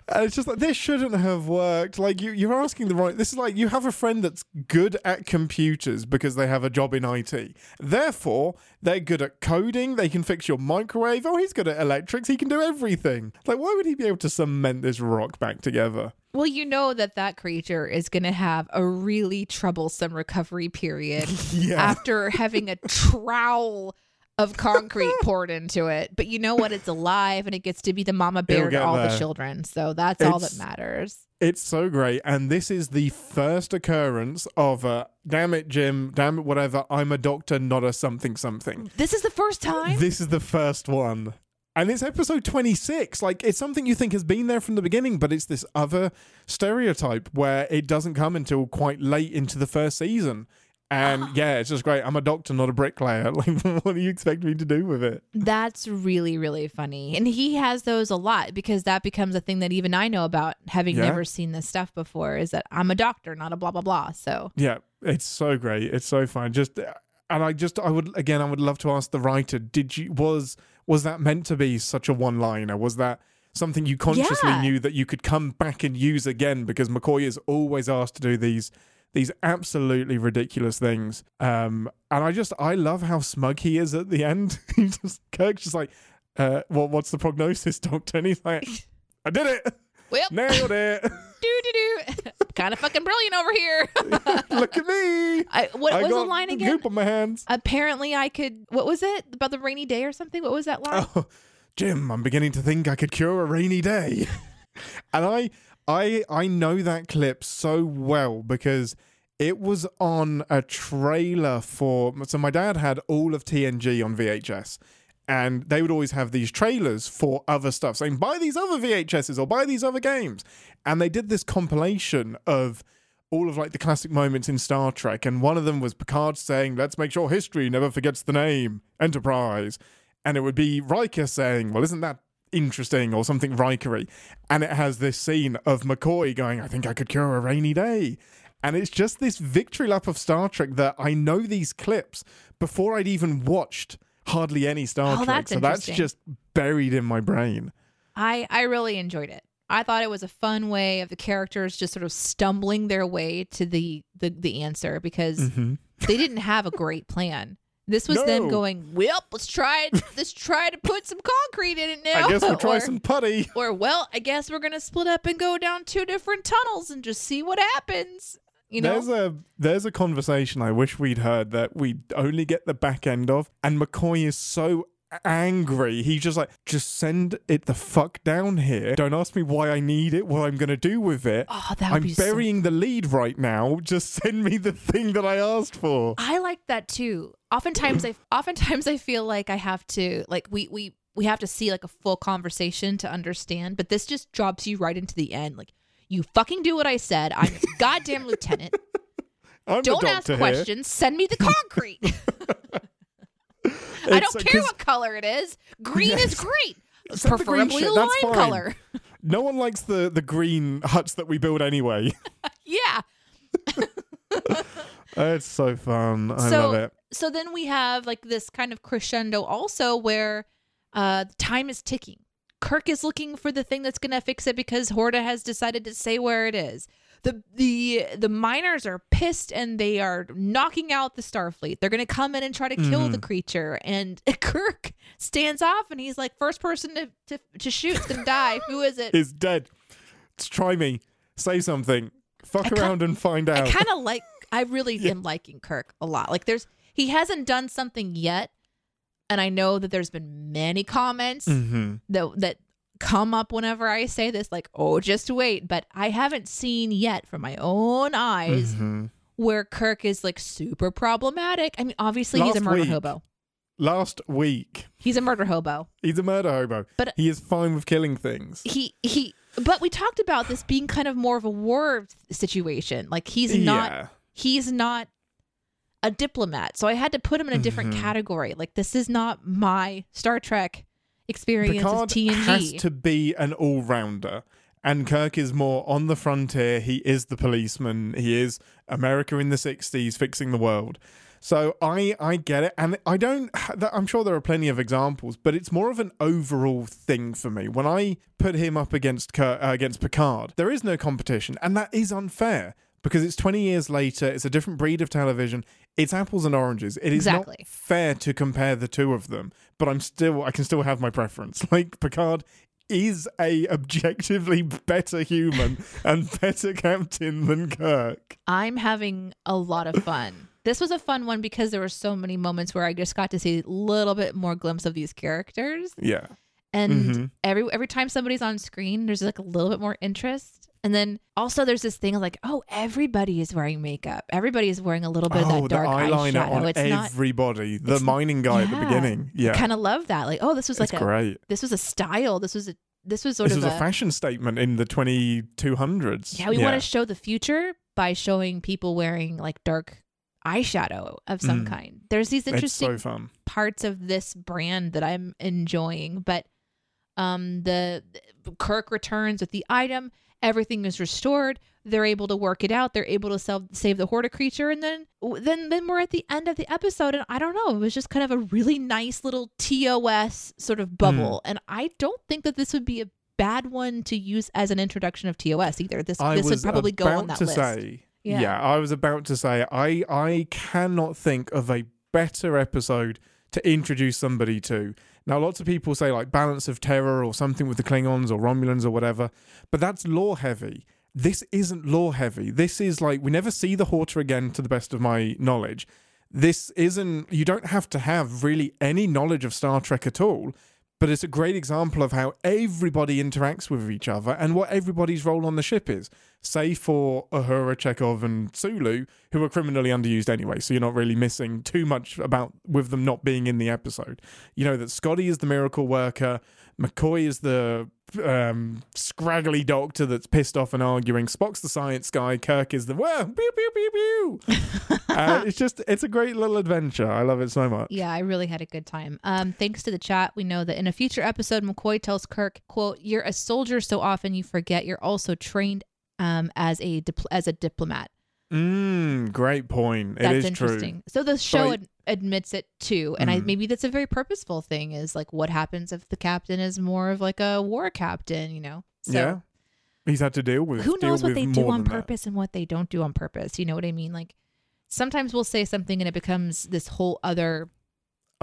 And it's just like this shouldn't have worked. Like you, you're asking the right. This is like you have a friend that's good at computers because they have a job in IT. Therefore, they're good at coding. They can fix your microwave. Oh, he's good at electrics. He can do everything. Like, why would he be able to cement this rock back together? Well, you know that that creature is gonna have a really troublesome recovery period Yeah. after having a trowel of concrete poured into it. But you know what? It's alive and it gets to be the mama bear to all the children. So that's all that matters. It's so great. And this is the first occurrence of a damn it, Jim, damn it, whatever. I'm a doctor, not a something something. This is the first time. This is the first one. And it's episode 26. Like, it's something you think has been there from the beginning, but it's this other stereotype where it doesn't come until quite late into the first season. And yeah, it's just great. I'm a doctor, not a bricklayer. Like, what do you expect me to do with it? That's really, really funny. And he has those a lot because that becomes a thing that even I know about having Yeah. never seen this stuff before is that I'm a doctor, not a blah, blah, blah. So Yeah, it's so great. It's so fun. Just and I just I would again I would love to ask the writer, did you was was that meant to be such a one-liner? Was that something you consciously Yeah. knew that you could come back and use again because McCoy is always asked to do these these absolutely ridiculous things. Um and I just I love how smug he is at the end. he just Kirk's just like uh what what's the prognosis, doctor? And he's like I did it. well, Nailed it. do do do, kind of fucking brilliant over here. Look at me. I, what I was the line again? Goop on my hands. Apparently, I could. What was it about the rainy day or something? What was that line? Oh, Jim, I'm beginning to think I could cure a rainy day. and I I I know that clip so well because it was on a trailer for so my dad had all of TNG on VHS and they would always have these trailers for other stuff saying buy these other VHSs or buy these other games. And they did this compilation of all of like the classic moments in Star Trek, and one of them was Picard saying, "Let's make sure history never forgets the name Enterprise," and it would be Riker saying, "Well, isn't that interesting?" or something Rikery, and it has this scene of McCoy going, "I think I could cure a rainy day," and it's just this victory lap of Star Trek that I know these clips before I'd even watched hardly any Star Oh, Trek, that's so that's just buried in my brain. I I really enjoyed it. I thought it was a fun way of the characters just sort of stumbling their way to the the, the answer because Mhm. they didn't have a great plan. This was them going, well, let's try it. let's try to put some concrete in it now. I guess we'll try or, some putty. or well, I guess we're gonna split up and go down two different tunnels and just see what happens. You know, There's a there's a conversation I wish we'd heard that we only get the back end of, and McCoy is so angry. He's just like, just send it the fuck down here. Don't ask me why I need it, what I'm gonna do with it. oh, that would I'm be so burying the lead right now. Just send me the thing that I asked for. I like that too. Oftentimes I oftentimes I feel like I have to like we we we have to see like a full conversation to understand, but this just drops you right into the end. Like you fucking do what I said. I'm a goddamn lieutenant. I'm Don't ask questions. Send me the concrete. I don't care what color it is. Green is great. Send green Preferably that's lime fine. color. No one likes the the green huts that we build anyway. Yeah. it's so fun. I So- love it. so then we have like this kind of crescendo also where uh time is ticking kirk is looking for the thing that's going to fix it because horta has decided to say where it is the the the miners are pissed and they are knocking out the starfleet they're going to come in and try to kill the mm-hmm. creature and kirk stands off and he's like first person to to, to shoot to die who is it Is dead. Try me. Say something. Fuck I around and find out. I kind of like. I really am liking Kirk a lot. Like, there's he hasn't done something yet, and I know that there's been many comments hmm that that come up whenever I say this, like, "Oh, just wait." But I haven't seen yet from my own eyes hmm where Kirk is like super problematic. I mean, obviously he's a murder week. hobo. Last week, He's a murder hobo. he's a murder hobo. But- he is fine with killing things. He he. But we talked about this being kind of more of a war situation. Like he's not. yeah. he's not a diplomat. So I had to put him in a different Mhm. category. Like this is not my Star Trek experience Picard as TNG. has to be an all-rounder. And Kirk is more on the frontier. He is the policeman. He is America in the 60s fixing the world. So I I get it and I don't I'm sure there are plenty of examples but it's more of an overall thing for me. When I put him up against Kirk, uh, against Picard, there is no competition and that is unfair because it's 20 years later, it's a different breed of television. It's apples and oranges. It is Exactly. not fair to compare the two of them, but I'm still I can still have my preference. Like Picard is a objectively better human and better captain than Kirk. I'm having a lot of fun. This was a fun one because there were so many moments where I just got to see a little bit more glimpse of these characters. Yeah. And Mhm. every every time somebody's on screen, there's like a little bit more interest. And then also there's this thing of like, oh, everybody is wearing makeup. Everybody is wearing a little bit of oh, that dark the eyeliner eyeshadow. on it's not everybody. the mining guy at the beginning. Yeah. kind of love that. Like, oh, this was it's like a great. this was a style. This was a this was sort This of was a, a, fashion statement in the 2200s. yeah. We want to show the future by showing people wearing like dark eyeshadow of some Mm. kind. There's these interesting so parts of this brand that I'm enjoying, but um, the Kirk returns with the item. Everything is restored. They're able to work it out. They're able to sell, save the Horta creature, and then then then we're at the end of the episode, and I don't know. It was just kind of a really nice little TOS sort of bubble, Hmm. and I don't think that this would be a bad one to use as an introduction of TOS either. This I this would probably go on that to list. say, yeah. Yeah. I was about to say, I I cannot think of a better episode to introduce somebody to. Now, lots of people say like Balance of Terror or something with the Klingons or Romulans or whatever, but that's lore heavy. This isn't lore heavy. This is like we never see the Horta again, to the best of my knowledge. This isn't. You don't have to have really any knowledge of Star Trek at all but it's a great example of how everybody interacts with each other and what everybody's role on the ship is. Save for Uhura, Chekov, and Sulu, who are criminally underused anyway, so you're not really missing too much about with them not being in the episode. You know that Scotty is the miracle worker, McCoy is the um, scraggly doctor that's pissed off and arguing, Spock's the science guy, Kirk is the whoa, pew pew pew pew. uh, it's just it's a great little adventure. I love it so much. Yeah, I really had a good time. Um, thanks to the chat, we know that in a future episode, McCoy tells Kirk, "quote You're a soldier so often you forget you're also trained um, as a dipl- as a diplomat." Mm, great point. That's it is interesting. So the show I- ad- admits it too, and I Mhm. maybe that's a very purposeful thing. Is like what happens if the captain is more of like a war captain, you know? So yeah. He's had to deal with who deal knows what with they do on than that. purpose and what they don't do on purpose? You know what I mean? Like sometimes we'll say something and it becomes this whole other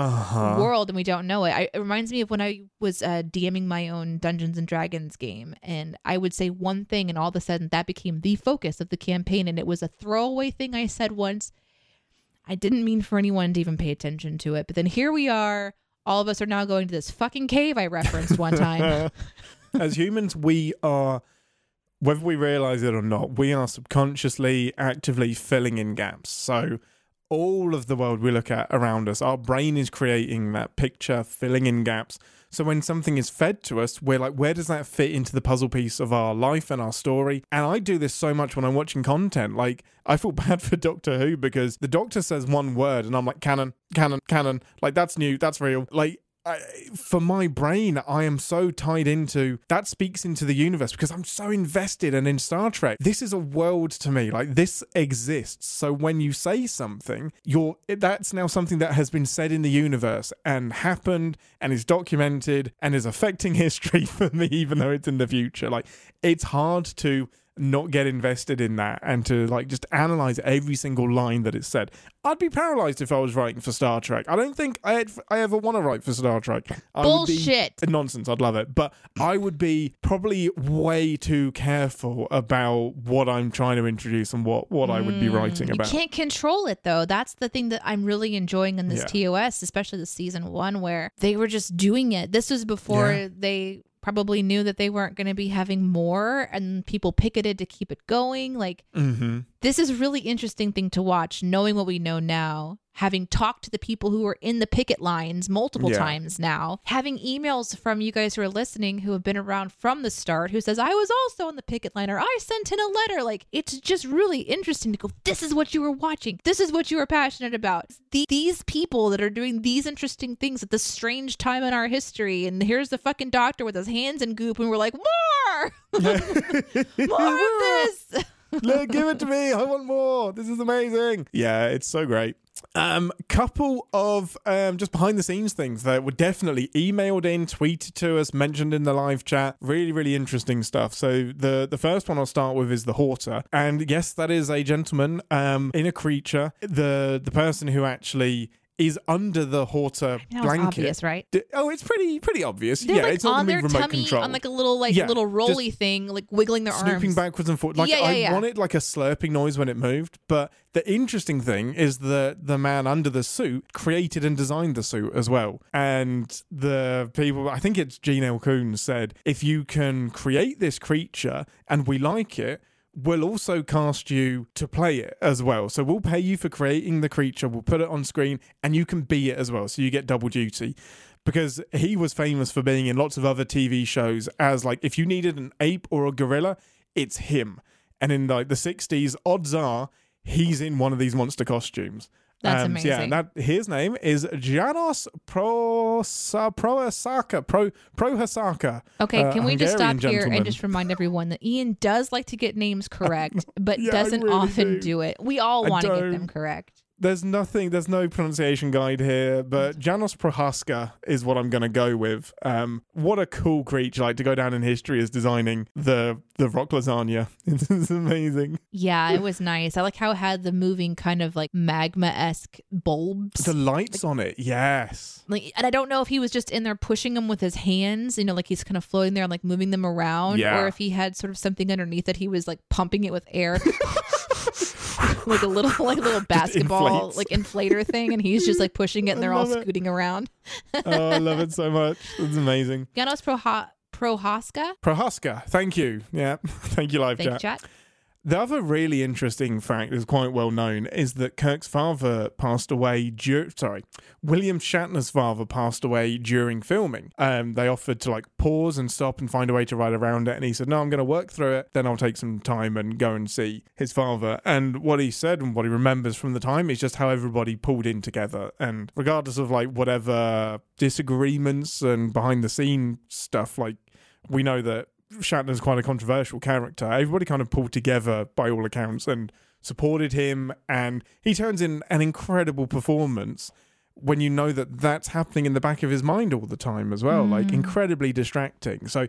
Uh-huh. world and we don't know it. I, it reminds me of when I was uh, DMing my own Dungeons and Dragons game, and I would say one thing, and all of a sudden that became the focus of the campaign, and it was a throwaway thing I said once. I didn't mean for anyone to even pay attention to it, but then here we are. All of us are now going to this fucking cave I referenced one time. As humans, we are, whether we realize it or not, we are subconsciously actively filling in gaps. So, all of the world we look at around us, our brain is creating that picture, filling in gaps. So, when something is fed to us, we're like, where does that fit into the puzzle piece of our life and our story? And I do this so much when I'm watching content. Like, I feel bad for Doctor Who because the doctor says one word and I'm like, canon, canon, canon. Like, that's new, that's real. Like, I, for my brain, I am so tied into that speaks into the universe because I'm so invested and in Star Trek. This is a world to me. Like this exists. So when you say something, you're that's now something that has been said in the universe and happened and is documented and is affecting history for me, even though it's in the future. Like it's hard to not get invested in that and to like just analyze every single line that is said. I'd be paralyzed if I was writing for Star Trek. I don't think I I ever want to write for Star Trek. I would be- Bullshit. nonsense. I'd love it, but I would be probably way too careful about what I'm trying to introduce and what what I would be mm. writing about. You can't control it though. That's the thing that I'm really enjoying in this Yeah. TOS, especially the season one, where they were just doing it. This was before Yeah. they probably knew that they weren't going to be having more, and people picketed to keep it going. Like Mm-hmm. this is a really interesting thing to watch, knowing what we know now. Having talked to the people who are in the picket lines multiple Yeah. times now, having emails from you guys who are listening who have been around from the start who says, I was also on the picket line or I sent in a letter. Like, it's just really interesting to go, this is what you were watching. This is what you were passionate about. The- these people that are doing these interesting things at this strange time in our history. And here's the fucking doctor with his hands in goop, and we're like, more! more of this! Look, give it to me. I want more. This is amazing. Yeah, it's so great. Um, couple of um, just behind the scenes things that were definitely emailed in, tweeted to us, mentioned in the live chat. Really, really interesting stuff. So the the first one I'll start with is the Horta, and yes, that is a gentleman um, in a creature. The the person who actually is under the it's blanket. obvious, right? D- Oh, it's pretty pretty obvious. They're yeah, like it's on their remote tummy control. on like a little like Yeah, little rolly thing, like wiggling their snooping arms. backwards and forwards. Like Yeah, yeah, I yeah. wanted like a slurping noise when it moved, but the interesting thing is that the man under the suit created and designed the suit as well. And the people, I think it's Gene L. Coons said, if you can create this creature and we like it. We'll also cast you to play it as well. So we'll pay you for creating the creature, we'll put it on screen, and you can be it as well. So you get double duty because he was famous for being in lots of other TV shows as like if you needed an ape or a gorilla, it's him. And in like the 60s, odds are he's in one of these monster costumes. That's Um, so yeah, and that his name is Janos Prosa Prohasaka Pro Prohasaka. Okay, uh, can we just stop Hungarian here gentleman. and just remind everyone that Ian does like to get names correct, but Yeah, doesn't really often do. do. it. We all want to get them correct. There's nothing, there's no pronunciation guide here, but Janos Prohaska is what I'm going to go with. Um, what a cool creature! Like to go down in history as designing the the rock lasagna. It's amazing. Yeah, it was nice. I like how it had the moving kind of like magma esque bulbs. The lights on it, yes. like, and I don't know if he was just in there pushing them with his hands, you know, like he's kind of floating there and like moving them around, Yeah. or if he had sort of something underneath that he was like pumping it with air, like a little like a little basketball like inflator thing, and he's just like pushing it, and they're all it. scooting around. Oh, I love it so much. It's amazing. Janos Proha- Prohaska, Prohaska, thank you. Yeah, thank you, live thank you, chat. The other really interesting fact is quite well known is that Kirk's father passed away. Dur- sorry, William Shatner's father passed away during filming. Um, they offered to like pause and stop and find a way to ride around it, and he said, "No, I'm going to work through it. Then I'll take some time and go and see his father." And what he said and what he remembers from the time is just how everybody pulled in together, and regardless of like whatever disagreements and behind the scene stuff, like we know that Shatner's quite a controversial character. Everybody kind of pulled together by all accounts and supported him, and he turns in an incredible performance when you know that that's happening in the back of his mind all the time as well, like mm. incredibly distracting. So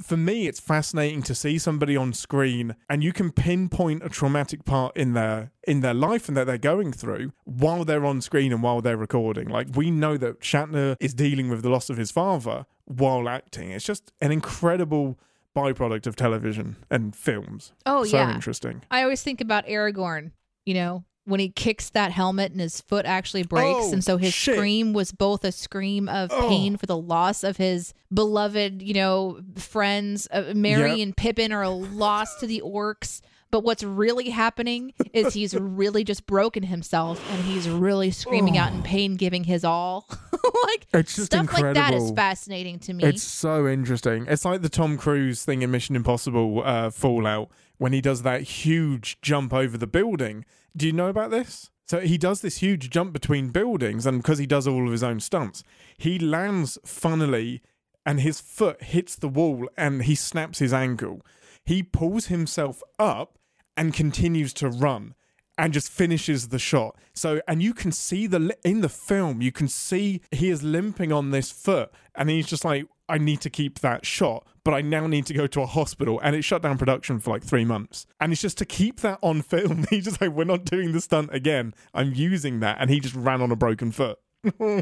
for me, it's fascinating to see somebody on screen and you can pinpoint a traumatic part in their in their life and that they're going through while they're on screen and while they're recording. Like we know that Shatner is dealing with the loss of his father while acting. It's just an incredible byproduct of television and films. Oh so yeah. interesting. I always think about Aragorn, you know, when he kicks that helmet and his foot actually breaks. Oh, and so his shit. scream was both a scream of Oh. pain for the loss of his beloved, you know, friends. Uh, Merry Yep. and Pippin are a loss to the orcs. But what's really happening is he's really just broken himself and he's really screaming out in pain, giving his all. like It's just stuff like that is fascinating to me. It's so interesting. It's like the Tom Cruise thing in Mission Impossible uh, Fallout when he does that huge jump over the building. Do you know about this? So he does this huge jump between buildings, and because he does all of his own stunts, he lands funnily and his foot hits the wall and he snaps his ankle. He pulls himself up and continues to run and just finishes the shot. So, and you can see the in the film, you can see he is limping on this foot, and he's just like, "I need to keep that shot, but I now need to go to a hospital." And it shut down production for like three months, and it's just to keep that on film. He's just like, "We're not doing the stunt again. I'm using that," and he just ran on a broken foot.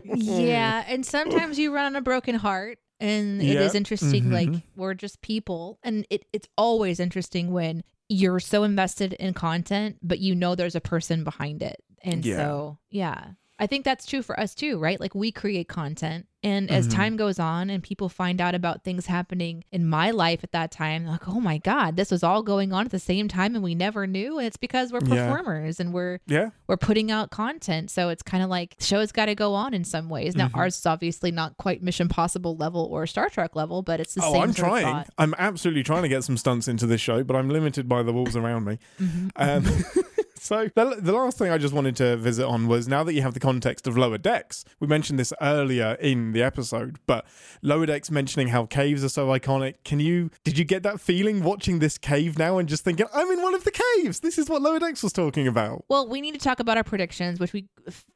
yeah, and sometimes you run on a broken heart, and it Yeah. is interesting. Mhm. Like we're just people, and it it's always interesting when you're so invested in content, but you know there's a person behind it, and Yeah. so yeah. I think that's true for us too, right? Like we create content, and as Mhm. time goes on and people find out about things happening in my life at that time, like, oh my God, this was all going on at the same time and we never knew. And it's because we're Yeah. performers and we're Yeah, we're putting out content. So it's kind of like the show's got to go on in some ways. Now Mhm. ours is obviously not quite Mission Possible level or Star Trek level, but it's the same. oh, same. I'm trying. I'm absolutely trying to get some stunts into this show, but I'm limited by the walls around me. Mhm. Um, so the, the last thing I just wanted to visit on was now that you have the context of lower decks. We mentioned this earlier in the episode, but lower decks mentioning how caves are so iconic. Can you did you get that feeling watching this cave now and just thinking I'm in one of the caves? This is what lower decks was talking about. Well, we need to talk about our predictions, which we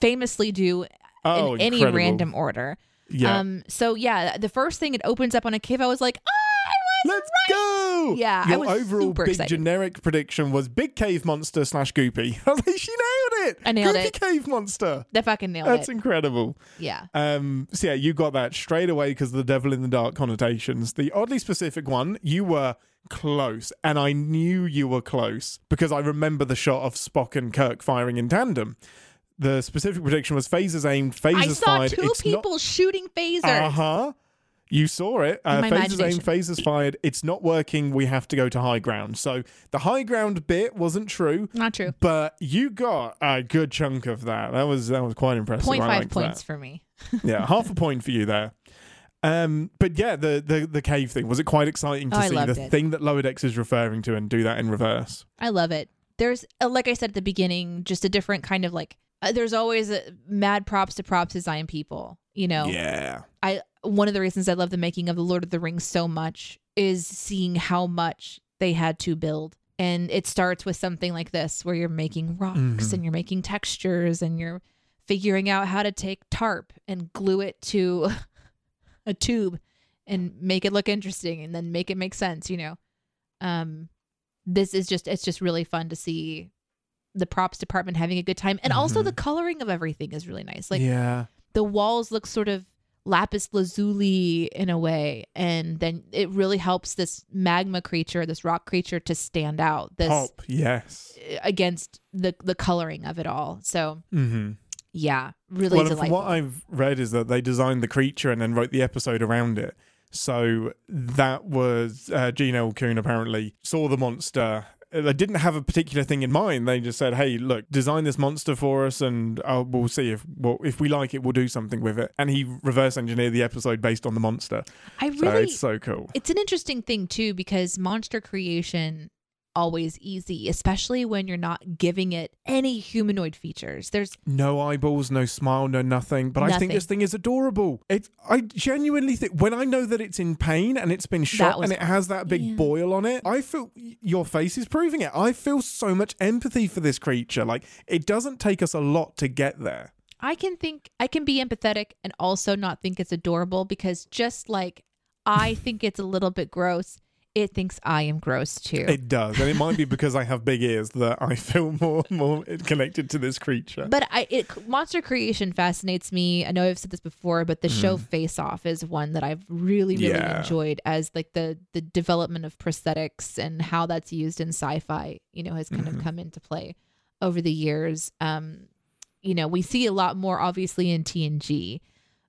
famously do Oh, in any incredible. random order. Yeah, Um. So yeah, the first thing it opens up on a cave, I was like, oh, I was let's go. Yeah, I your was overall super big excited. generic prediction was big cave monster slash goopy. I was like, she nailed it. I nailed goopy it. cave monster. They fucking nailed That's it. That's incredible. yeah. Um, so yeah, you got that straight away because of the devil in the dark connotations. The oddly specific one, you were close, and I knew you were close because I remember the shot of Spock and Kirk firing in tandem. The specific prediction was phasers aimed, phasers fired. I saw fired. two it's people shooting phasers. Uh huh. You saw it. Uh, my phasers aimed, phasers fired. It's not working. We have to go to high ground. So the high ground bit wasn't true, Not true. but you got a good chunk of that. That was that was quite impressive. Point five points that for me. yeah, half a point for you there. Um, but yeah, the, the the cave thing was it quite exciting to Oh, see the it. thing that Lower Decks is referring to and do that in reverse. I love it. There's, uh, like I said at the beginning, just a different kind of like. Uh, there's always a mad props to props design people. You know, Yeah, I one of the reasons I love the making of the Lord of the Rings so much is seeing how much they had to build. And it starts with something like this where you're making rocks Mhm. and you're making textures and you're figuring out how to take tarp and glue it to a tube and make it look interesting and then make it make sense, you know. Um this is just it's just really fun to see the props department having a good time and also Mhm. the coloring of everything is really nice. Like yeah, the walls look sort of lapis lazuli in a way and then it really helps this magma creature this rock creature to stand out this pop. Yes. against the the coloring of it all so mm-hmm. yeah really Well, delightful what I've read is that they designed the creature and then wrote the episode around it. So that was uh, Gene L. Coon apparently saw the monster. They didn't have a particular thing in mind. They just said, "Hey, look, design this monster for us, and uh, we'll see if well, if we like it, we'll do something with it." And he reverse engineered the episode based on the monster. i So really it's so cool. it's an interesting thing too because monster creation always easy especially when you're not giving it any humanoid features there's No eyeballs, no smile, no nothing. But I think this thing is adorable. It, I genuinely think when I know that it's in pain and it's been shot was and it has that big yeah. boil on it, I feel your face is proving it. I feel so much empathy for this creature. Like it doesn't take us a lot to get there. I can think I can be empathetic and also not think it's adorable because just like I think it's a little bit gross, it thinks I am gross too. It does, and it might be because I have big ears that I feel more more connected to this creature. but I it monster creation fascinates me. I know I've said this before, but the show Face Off is one that I've really really Mm-hmm. Yeah. enjoyed as like the the development of prosthetics and how that's used in sci-fi, you know, has kind Mm-hmm. of come into play over the years. Um you know, we see a lot more obviously in TNG,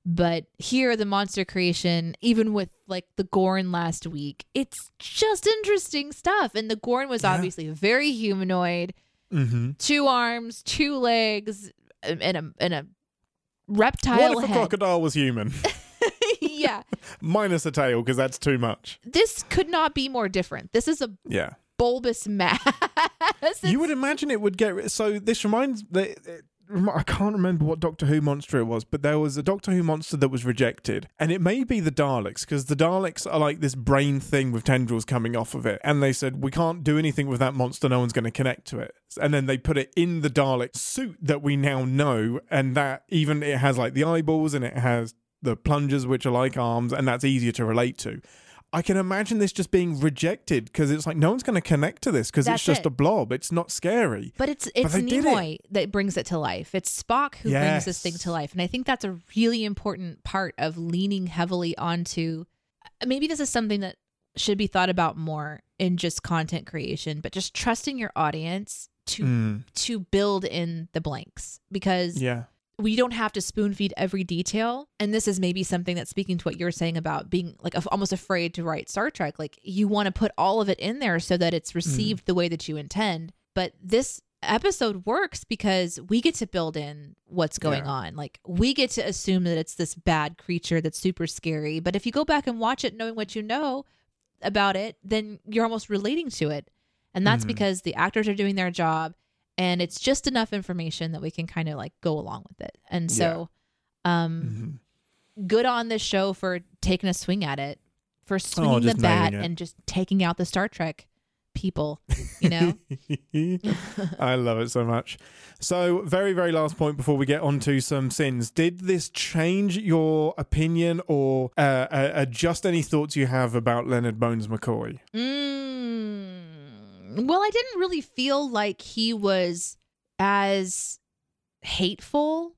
but here the monster creation, even with like the Gorn last week, it's just interesting stuff. And the Gorn was Yeah. obviously very humanoid hmm two arms, two legs, and a and a reptile. What if a head. crocodile was human, yeah, minus a tail, because that's too much? this could not be more different. This is a Yeah. bulbous mass. You would imagine it would get so. This reminds the. I can't remember what Doctor Who monster it was, but there was a Doctor Who monster that was rejected, and it may be the Daleks because the Daleks are like this brain thing with tendrils coming off of it, and they said we can't do anything with that monster. No one's going to connect to it, and then they put it in the Dalek suit that we now know, and that even it has like the eyeballs and it has the plungers which are like arms, and that's easier to relate to. I can imagine this just being rejected because it's like no one's going to connect to this because it's just it. a blob. It's not scary. but it's it's they did it. Nimoy that brings it to life. It's Spock who brings this thing to life, and I think that's a really important part of leaning heavily onto. Maybe this is something that should be thought about more in just content creation, but just trusting your audience to Mm, to build in the blanks because yeah. We don't have to spoon feed every detail. And this is maybe something that's speaking to what you're saying about being like almost afraid to write star trek. Like you want to put all of it in there so that it's received the way that you intend. But this episode works because we get to build in what's going Yeah. on. Like we get to assume that it's this bad creature that's super scary. But if you go back and watch it knowing what you know about it then you're almost relating to it. And that's Mhm. because the actors are doing their job and it's just enough information that we can kind of like go along with it. And so um Mhm. good on this show for taking a swing at it, for swinging the Oh, just bat and just taking out the Star Trek people, you know? I love it so much. So, very, very last point before we get on to some sins. Did this change your opinion or uh, uh, adjust any thoughts you have about Leonard Bones McCoy? mm, well, I didn't really feel like he was as hateful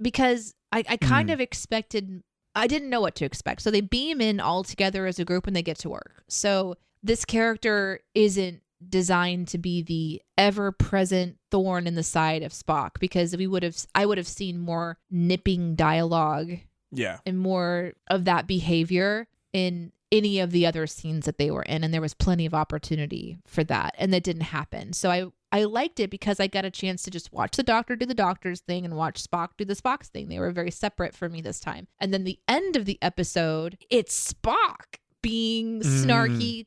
because I, I kind Mm. of expected I didn't know what to expect. So they beam in all together as a group when they get to work. So this character isn't designed to be the ever present thorn in the side of Spock because we would have I would have seen more nipping dialogue Yeah. and more of that behavior in any of the other scenes that they were in and there was plenty of opportunity for that and that didn't happen so i i liked it because i got a chance to just watch the doctor do the doctor's thing and watch spock do the spock's thing they were very separate for me this time and then the end of the episode it's spock being Mm. snarky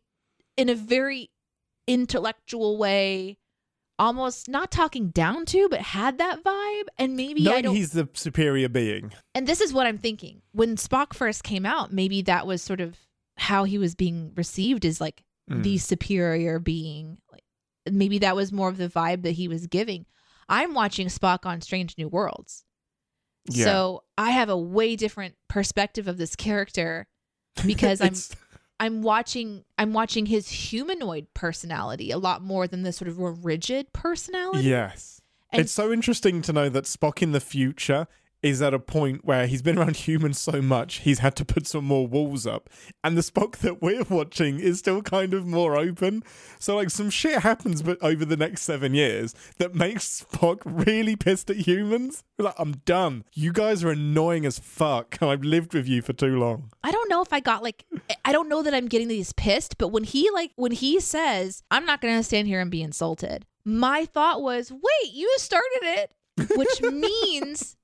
in a very intellectual way almost not talking down to but had that vibe and maybe i Knowing don't he's the superior being. and this is what I'm thinking. When Spock first came out, maybe that was sort of how he was being received as like Mm. the superior being. Like maybe that was more of the vibe that he was giving. I'm watching Spock on Strange New Worlds. Yeah. So I have a way different perspective of this character because I'm I'm watching I'm watching his humanoid personality a lot more than the sort of rigid personality. Yes. And- it's so interesting to know that Spock in the future is at a point where he's been around humans so much he's had to put some more walls up and the spock that we're watching is still kind of more open so like some shit happens but over the next seven years that makes spock really pissed at humans like i'm done you guys are annoying as fuck i've lived with you for too long I don't know if I got like I don't know that I'm getting these pissed, but when he like when he says, "I'm not going to stand here and be insulted." My thought was, "Wait, you started it." Which means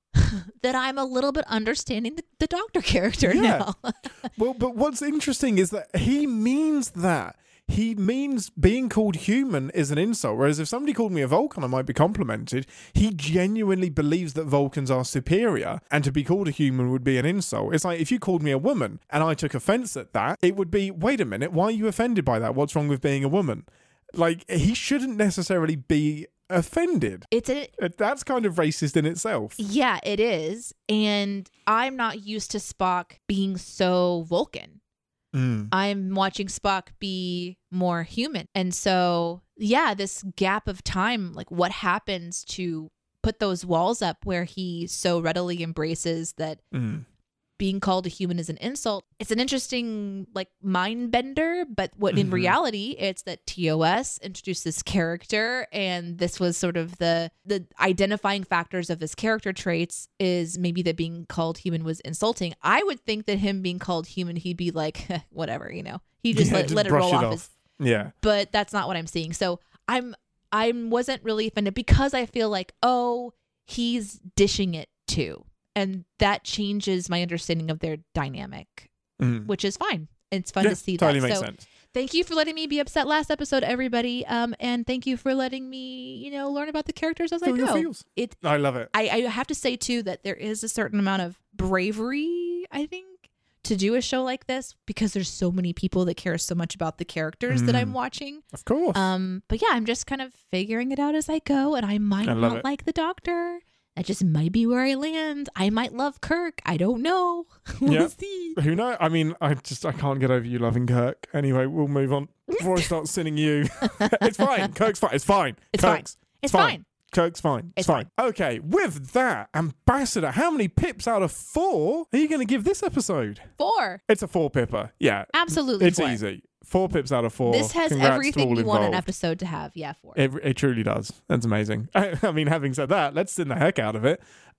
that I'm a little bit understanding the, the doctor character Yeah. now. Well, but what's interesting is that he means that. He means being called human is an insult. Whereas if somebody called me a Vulcan, I might be complimented. He genuinely believes that Vulcans are superior, and to be called a human would be an insult. It's like if you called me a woman and I took offense at that, it would be, wait a minute, why are you offended by that? What's wrong with being a woman? Like, he shouldn't necessarily be offended. it's a That's kind of racist in itself. yeah, it is. And I'm not used to Spock being so Vulcan. Mm. I'm watching Spock be more human. And so, yeah, this gap of time, like what happens to put those walls up where he so readily embraces that Mm. Being called a human is an insult. It's an interesting like mind bender, but what in Mhm. reality it's that TOS introduced this character and this was sort of the the identifying factors of this character traits is maybe that being called human was insulting. I would think that him being called human he'd be like whatever, you know. He just Yeah, let, let it roll off, his Yeah. but that's not what I'm seeing. So I'm I wasn't really offended because I feel like oh he's dishing it too, and that changes my understanding of their dynamic, Mm. which is fine. It's fun Yeah, to see totally that. makes so sense. thank you for letting me be upset last episode, everybody. Um, and thank you for letting me you know learn about the characters as Feel I go. It I love it. I, I have to say too that there is a certain amount of bravery, I think, to do a show like this because there's so many people that care so much about the characters that I'm Mm. watching. Of course. Um, but yeah, I'm just kind of figuring it out as I go, and I might I not it. like the Doctor. That just might be where I land. I might love Kirk. I don't know. we'll Yeah. see. Who knows? I mean, I just I can't get over you loving Kirk. Anyway, we'll move on before I start sinning you. it's fine. Kirk's fine. It's fine. It's fine. Kirk's, It's fine. fine. Kirk's fine. It's, It's fine. Okay, with that, Ambassador, how many pips out of four are you going to give this episode? Four. It's a four pipper. Yeah, Absolutely. it's four. easy. Four pips out of four. This has Congrats everything you want an episode to have. Yeah, four. It, it truly does. That's amazing. I mean, having said that, let's send the heck out of it.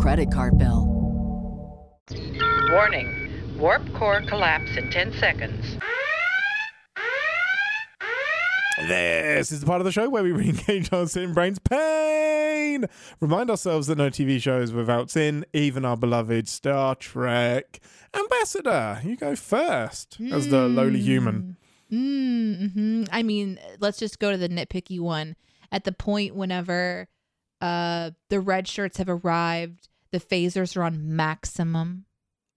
credit card bill. Warning. Warp core collapse in 10 seconds. This is the part of the show where we re-engage our sin brain's pain. Remind ourselves that no TV show is without sin, even our beloved Star Trek. Ambassador, you go first as the lowly human. Mm-hmm. I mean, let's just go to the nitpicky one. At the point whenever uh, the red shirts have arrived, the phasers are on maximum.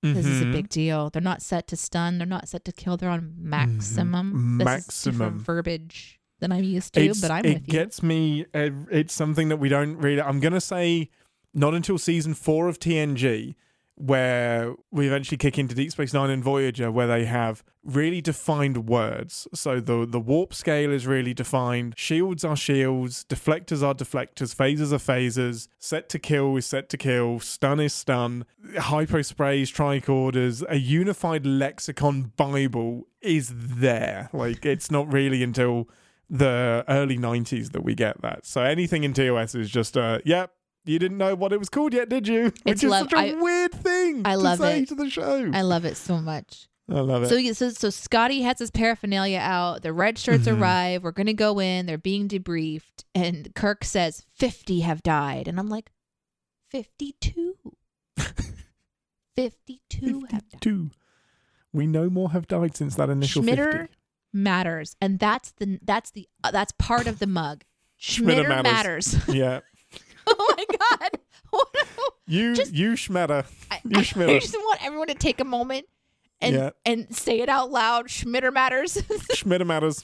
This is a Mhm. big deal. They're not set to stun. They're not set to kill. They're on maximum. This is different Maximum. verbiage than I'm used to, It's- but I'm it gets me. It's something that we don't really. I'm gonna say not until season four of TNG, where we eventually kick into Deep Space Nine and Voyager, where they have really defined words. So the the warp scale is really defined. Shields are shields. Deflectors are deflectors. Phasers are phasers. Set to kill is set to kill. Stun is stun. Hypo sprays, tricorders. A unified lexicon Bible is there. Like it's not really until the early 90s that we get that. So anything in TOS is just, uh, yep, you didn't know what it was called yet, did you? Which It's is love- such a I- weird thing I to love say it. to the show. I love it so much. I love it. So, so, so Scotty has his paraphernalia out. The red shirts Mhm. arrive. We're going to go in. They're being debriefed. And Kirk says, 50 have died. And I'm like, 52. 52 have died. 52. We no more have died since that initial Schmitter 50. matters. And that's the that's the uh, that's part of the mug. Schmitter matters. Yeah. oh my god. What You, Just- you schmetter. I, You I just want everyone to take a moment and Yeah. and say it out loud. Schmitter matters. Schmitter matters.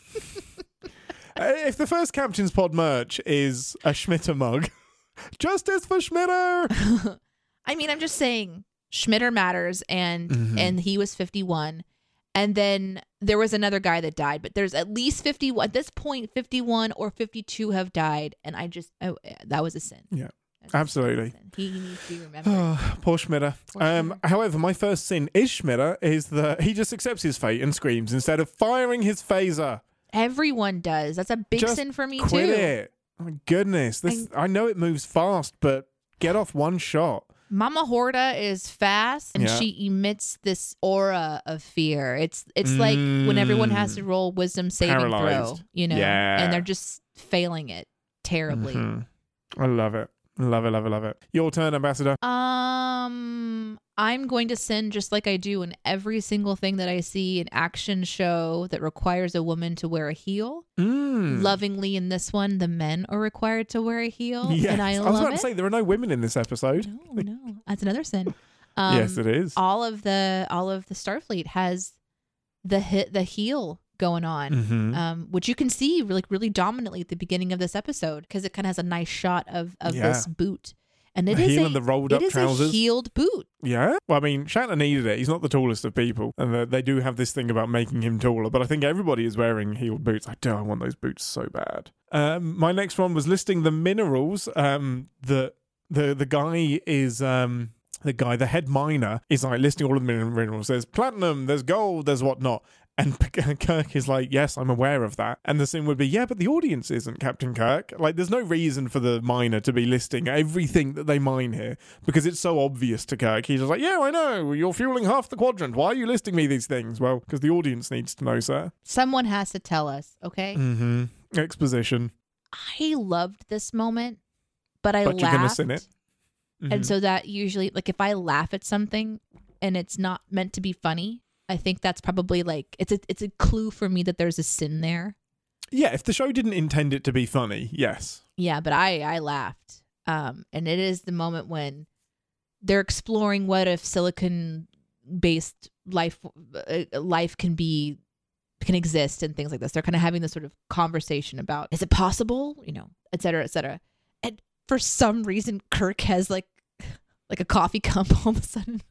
Uh, if the first Captain's Pod merch is a Schmitter mug, justice for Schmitter! I mean, I'm just saying Schmitter matters and Mhm. and he was 51 and then there was another guy that died, but there's at least 51 at this point 51 or 52 have died and I just oh, that was a sin. Yeah, absolutely. sin. He needs to be remembered. Oh, poor Schmitter. Um, however, my first sin is Schmitter is that he just accepts his fate and screams instead of firing his phaser. Everyone does. That's a big Just sin for me Quit too. it. My goodness. This I know it moves fast, but get off one shot. Mama Horta is fast and Yeah. she emits this aura of fear. It's it's like when everyone has to roll wisdom saving throw, Mm. You know, Yeah. and they're just failing it terribly. Mhm. I love it. Love it, love it, love it. Your turn, Ambassador. Um, I'm going to send just like I do in every single thing that I see an action show that requires a woman to wear a heel. Mm. Lovingly, in this one, the men are required to wear a heel, Yes. and I, was love about it. to say there are no women in this episode. no, no, that's another sin. Um, yes, it is. all of the all of the Starfleet has the hit the heel going on. Mhm. Um, which you can see like really dominantly at the beginning of this episode because it kind of has a nice shot of of Yeah. this boot, and it The is heel a, and the rolled it up is trousers. a heeled boot. Yeah. Well, I mean, Shatner needed it. He's not the tallest of people. And they- they do have this thing about making him taller. But I think everybody is wearing heeled boots. I do. I want those boots so bad. Um, my next one was listing the minerals um, that the, the guy is. Um, the guy, the head miner, is like listing all of the minerals. There's platinum, there's gold, there's whatnot. And Kirk is like, yes, I'm aware of that. And the scene would be, yeah, but the audience isn't, Captain Kirk. Like, there's no reason for the miner to be listing everything that they mine here because it's so obvious to Kirk. He's just like, yeah, I know. You're fueling half the quadrant. Why are you listing me these things? Well, because the audience needs to know, sir. Someone has to tell us, okay? Mm-hmm. Exposition. I loved this moment, but I But you're laughed. gonna sin it. Mhm. And so that usually, like, if I laugh at something and it's not meant to be funny, I think that's probably like it's a it's a clue for me that there's a sin there. yeah, if the show didn't intend it to be funny, yes. Yeah, but I I laughed. Um, and it is the moment when they're exploring what if silicon based life uh, life can be can exist and things like this. They're kind of having this sort of conversation about is it possible, you know, et cetera, et cetera. And for some reason, Kirk has like like a coffee cup all of a sudden.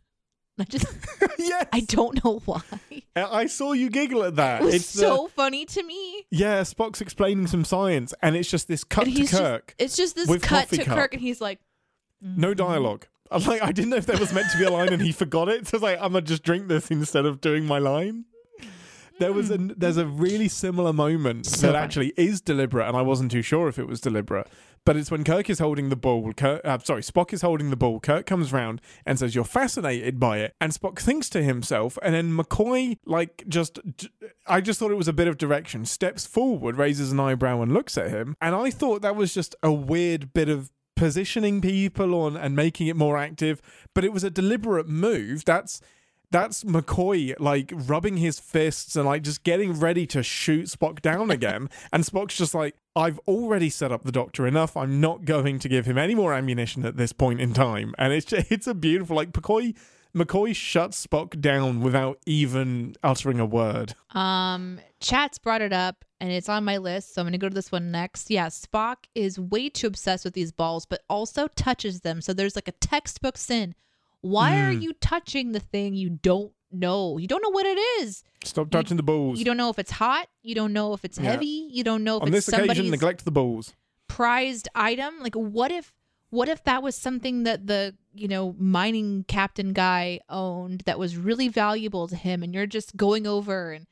I just yes. I don't know why. I saw you giggle at that. It was it's the- so funny to me. yeah, Spock's explaining some science, and it's just this cut And to he's just, Kirk. it's just this cut to cup. Kirk, and he's like, No mm-hmm. dialogue. I'm like, I didn't know if there was meant to be a line, and he forgot it. So I was like, I'm gonna just drink this instead of doing my line. There was a there's a really similar moment So that funny. actually is deliberate, and I wasn't too sure if it was deliberate. But it's when Kirk is holding the ball. Kirk, uh, sorry, Spock is holding the ball. Kirk comes round and says, "You're fascinated by it." And Spock thinks to himself, and then McCoy, like, just I just thought it was a bit of direction. Steps forward, raises an eyebrow, and looks at him. And I thought that was just a weird bit of positioning people on and making it more active. But it was a deliberate move. That's that's McCoy like rubbing his fists and like just getting ready to shoot Spock down again. and Spock's just like, I've already set up the Doctor enough. I'm not going to give him any more ammunition at this point in time. And it's just, it's a beautiful like McCoy. McCoy shuts Spock down without even uttering a word. Um, chat's brought it up and it's on my list, so I'm gonna go to this one next. Yeah, Spock is way too obsessed with these balls, but also touches them. So there's like a textbook sin. Why are Mm. you touching the thing you don't know? You don't know what it is. Stop touching the balls. You don't know if it's hot. You don't know if it's Yeah. heavy. You don't know if On it's this occasion, somebody's neglect the balls. prized item. Like, what if? What if that was something that the you know mining captain guy owned that was really valuable to him, and you're just going over and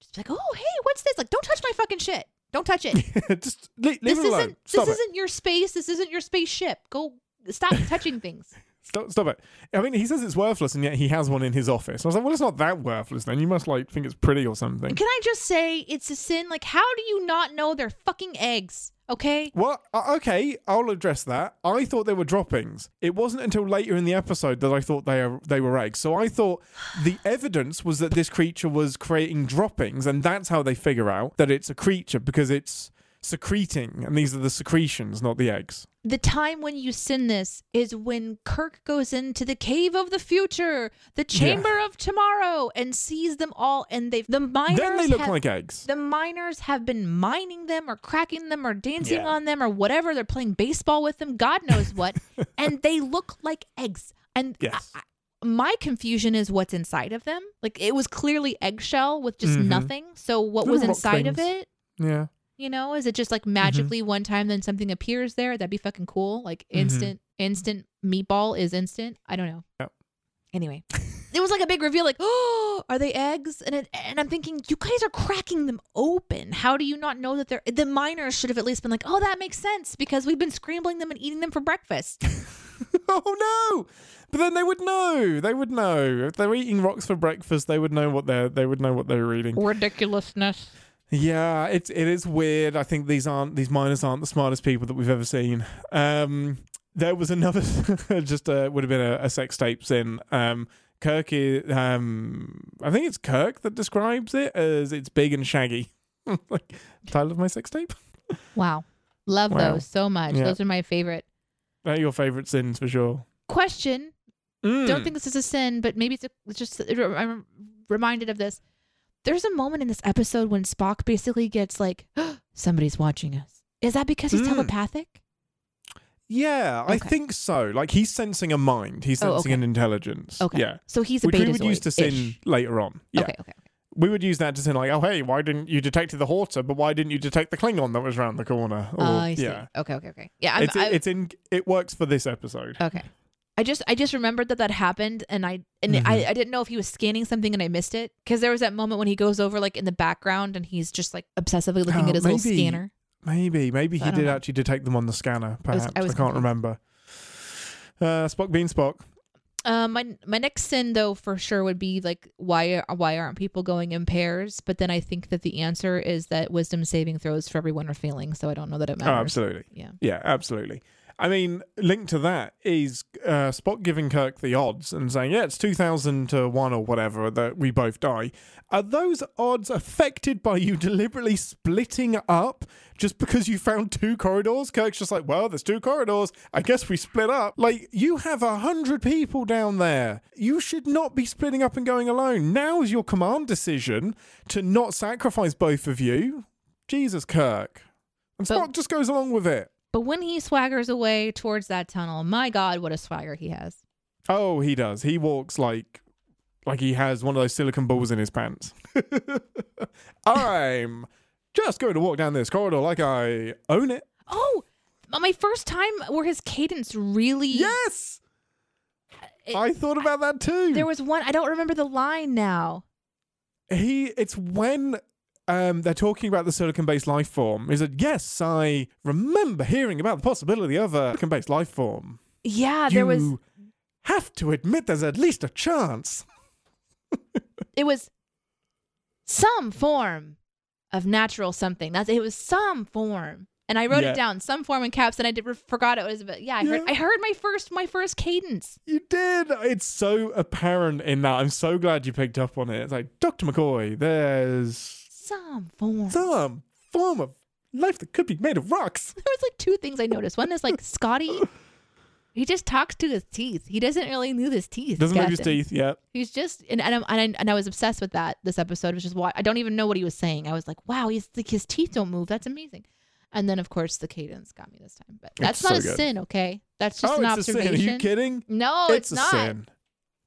just like, oh hey, what's this? Like, don't touch my fucking shit. Don't touch it. just leave, leave this it alone. isn't Stop this it. isn't your space. This isn't your spaceship. Go stop touching things. Stop, stop it. I mean, he says it's worthless, and yet he has one in his office. I was like, well, it's not that worthless then. You must, like, think it's pretty or something. Can I just say it's a sin? Like, how do you not know they're fucking eggs? Okay. Well, uh, okay, I'll address that. I thought they were droppings. It wasn't until later in the episode that I thought they are, they were eggs. So I thought the evidence was that this creature was creating droppings, and that's how they figure out that it's a creature because it's secreting, and these are the secretions, not the eggs. The time when you sin this is when Kirk goes into the cave of the future, the chamber of tomorrow, and sees them all. And they've the miners then they look have, like eggs. the miners have been mining them or cracking them or dancing Yeah. on them or whatever. They're playing baseball with them, God knows what, and they look like eggs. And Yes. I- I- my confusion is what's inside of them. Like it was clearly eggshell with just Mhm. nothing. So what Little was inside of it? Yeah. You know, is it just Mm-hmm. like magically one time then something appears there? That'd be fucking cool. Like Mm-hmm. instant, instant meatball is instant. I don't know. Yep. Anyway, it was like a big reveal. Like, oh, are they eggs? And it, and I'm thinking, you guys are cracking them open. How do you not know that they're? The miners should have at least been like, oh, that makes sense because we've been scrambling them and eating them for breakfast. oh no! But then they would know. They would know if they're eating rocks for breakfast. They would know what they're. They would know what they're eating. Ridiculousness. Yeah, it's it is weird. I think these aren't these miners aren't the smartest people that we've ever seen. Um, there was another, just uh, would have been a, a sex tape sin. Um, Kirk, is, um, I think it's Kirk that describes it as it's big and shaggy. like title of my sex tape. Wow. Love Wow. those so much. Yeah. Those are my favorite. They're your favorite sins for sure. Question. Mm. Don't think this is a sin, but maybe it's, a, it's just I'm reminded of this. There's a moment in this episode when Spock basically gets like, somebody's watching us. Is that because he's Mm. telepathic? Yeah, I think so. Like he's sensing a mind. He's Oh, sensing okay. an intelligence. Okay. Yeah. So he's a Which we would use to sin later on. Yeah. Okay, okay. We would use that to sin like, oh hey, why didn't you detect the Horta, but why didn't you detect the Klingon that was around the corner? Or, Oh, I see. Yeah. Okay, okay, okay. Yeah, I'm, It's I, it's in it works for this episode. okay. I just I just remembered that that happened, and I and Mm-hmm. I, I didn't know if he was scanning something and I missed it because there was that moment when he goes over like in the background and he's just like obsessively looking Oh, at his little scanner. Maybe, maybe I he did know. actually detect them on the scanner. I was- Perhaps I I, can't confused. remember. Uh, Spock being Spock. Uh, my my next sin though for sure would be like why why aren't people going in pairs? But then I think that the answer is that wisdom saving throws for everyone are failing, so I don't know that it matters. Oh, matters. absolutely. Yeah. Yeah, absolutely. I mean, linked to that is uh, Spock giving Kirk the odds and saying, yeah, it's 2000 to 1 or whatever that we both die. Are those odds affected by you deliberately splitting up just because you found two corridors? Kirk's just like, well, there's two corridors. I guess we split up. Like, you have a hundred people down there. You should not be splitting up and going alone. Now is your command decision to not sacrifice both of you. Jesus, Kirk. And But- Spock just goes along with it. But when he swaggers away towards that tunnel, my God, what a swagger he has! Oh, he does. He walks like like he has one of those silicon balls in his pants. I'm just going to walk down this corridor like I own it. Oh, my first time where his cadence really. Yes. It- I thought about that too. There was one. I don't remember the line now. he it's when um, they're talking about the silicon-based life form. Is it? Yes, I remember hearing about the possibility of a silicon-based life form. Yeah, you there was. have to admit there's at least a chance. It was some form of natural something. That's it was some form, and I wrote Yeah. it down, some form in caps, and I did forgot it was. But yeah, I heard. Yeah. I heard my first my first cadence. You did. It's so apparent in that. I'm so glad you picked up on it. It's like Dr. McCoy. There's Some form. some form of life that could be made of rocks. there was like two things I noticed. One is like Scotty. He just talks to his teeth. He doesn't really move his teeth. Doesn't move his teeth yet. He's just and and, I'm, and I and I was obsessed with that. This episode was just why I don't even know what he was saying. I was like, wow, he's like his teeth don't move. That's amazing. And then of course the cadence got me this time. But that's It's not so a good. sin, okay? That's just oh, an it's a observation. sin. Are you kidding? No, it's, a not. sin.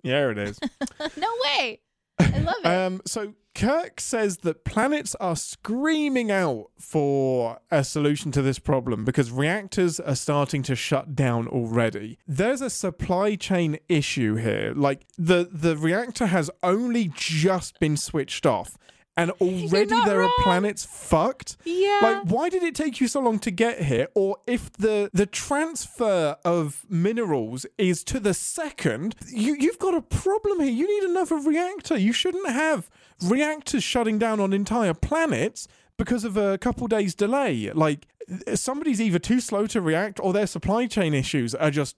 Yeah, it is. no way. I love it. um, so Kirk says that planets are screaming out for a solution to this problem because reactors are starting to shut down already. There's a supply chain issue here. Like the the reactor has only just been switched off. And already there wrong. are planets fucked. yeah. Like, why did it take you so long to get here? Or if the the transfer of minerals is to the second, you you've got a problem here. You need another reactor. You shouldn't have reactors shutting down on entire planets because of a couple days delay. Like somebody's either too slow to react or their supply chain issues are just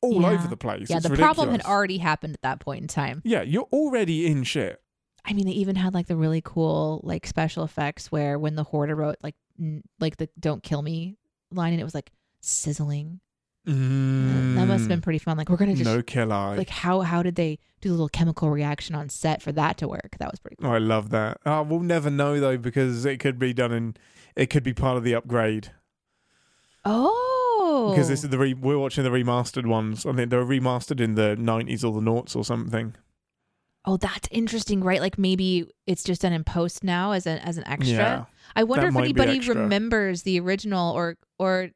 all Yeah. over the place. yeah, It's the problem had already happened at that point in time. Yeah, you're already in shit. I mean, they even had like the really cool like special effects where when the Horta wrote like n- like the "Don't kill me" line, and it was like sizzling. That must have been pretty fun. Like we're gonna just Mm. no kill I. like how how did they do the little chemical reaction on set for that to work? That was pretty cool. Oh, I love that. Oh, we'll never know though because it could be done in. It could be part of the upgrade Oh, because this is the re- we're watching the remastered ones. I think they're remastered in the nineties or the noughts or something. oh that's interesting, right? Like maybe it's just done in post now as an as an extra. Yeah, I wonder if anybody remembers the original or or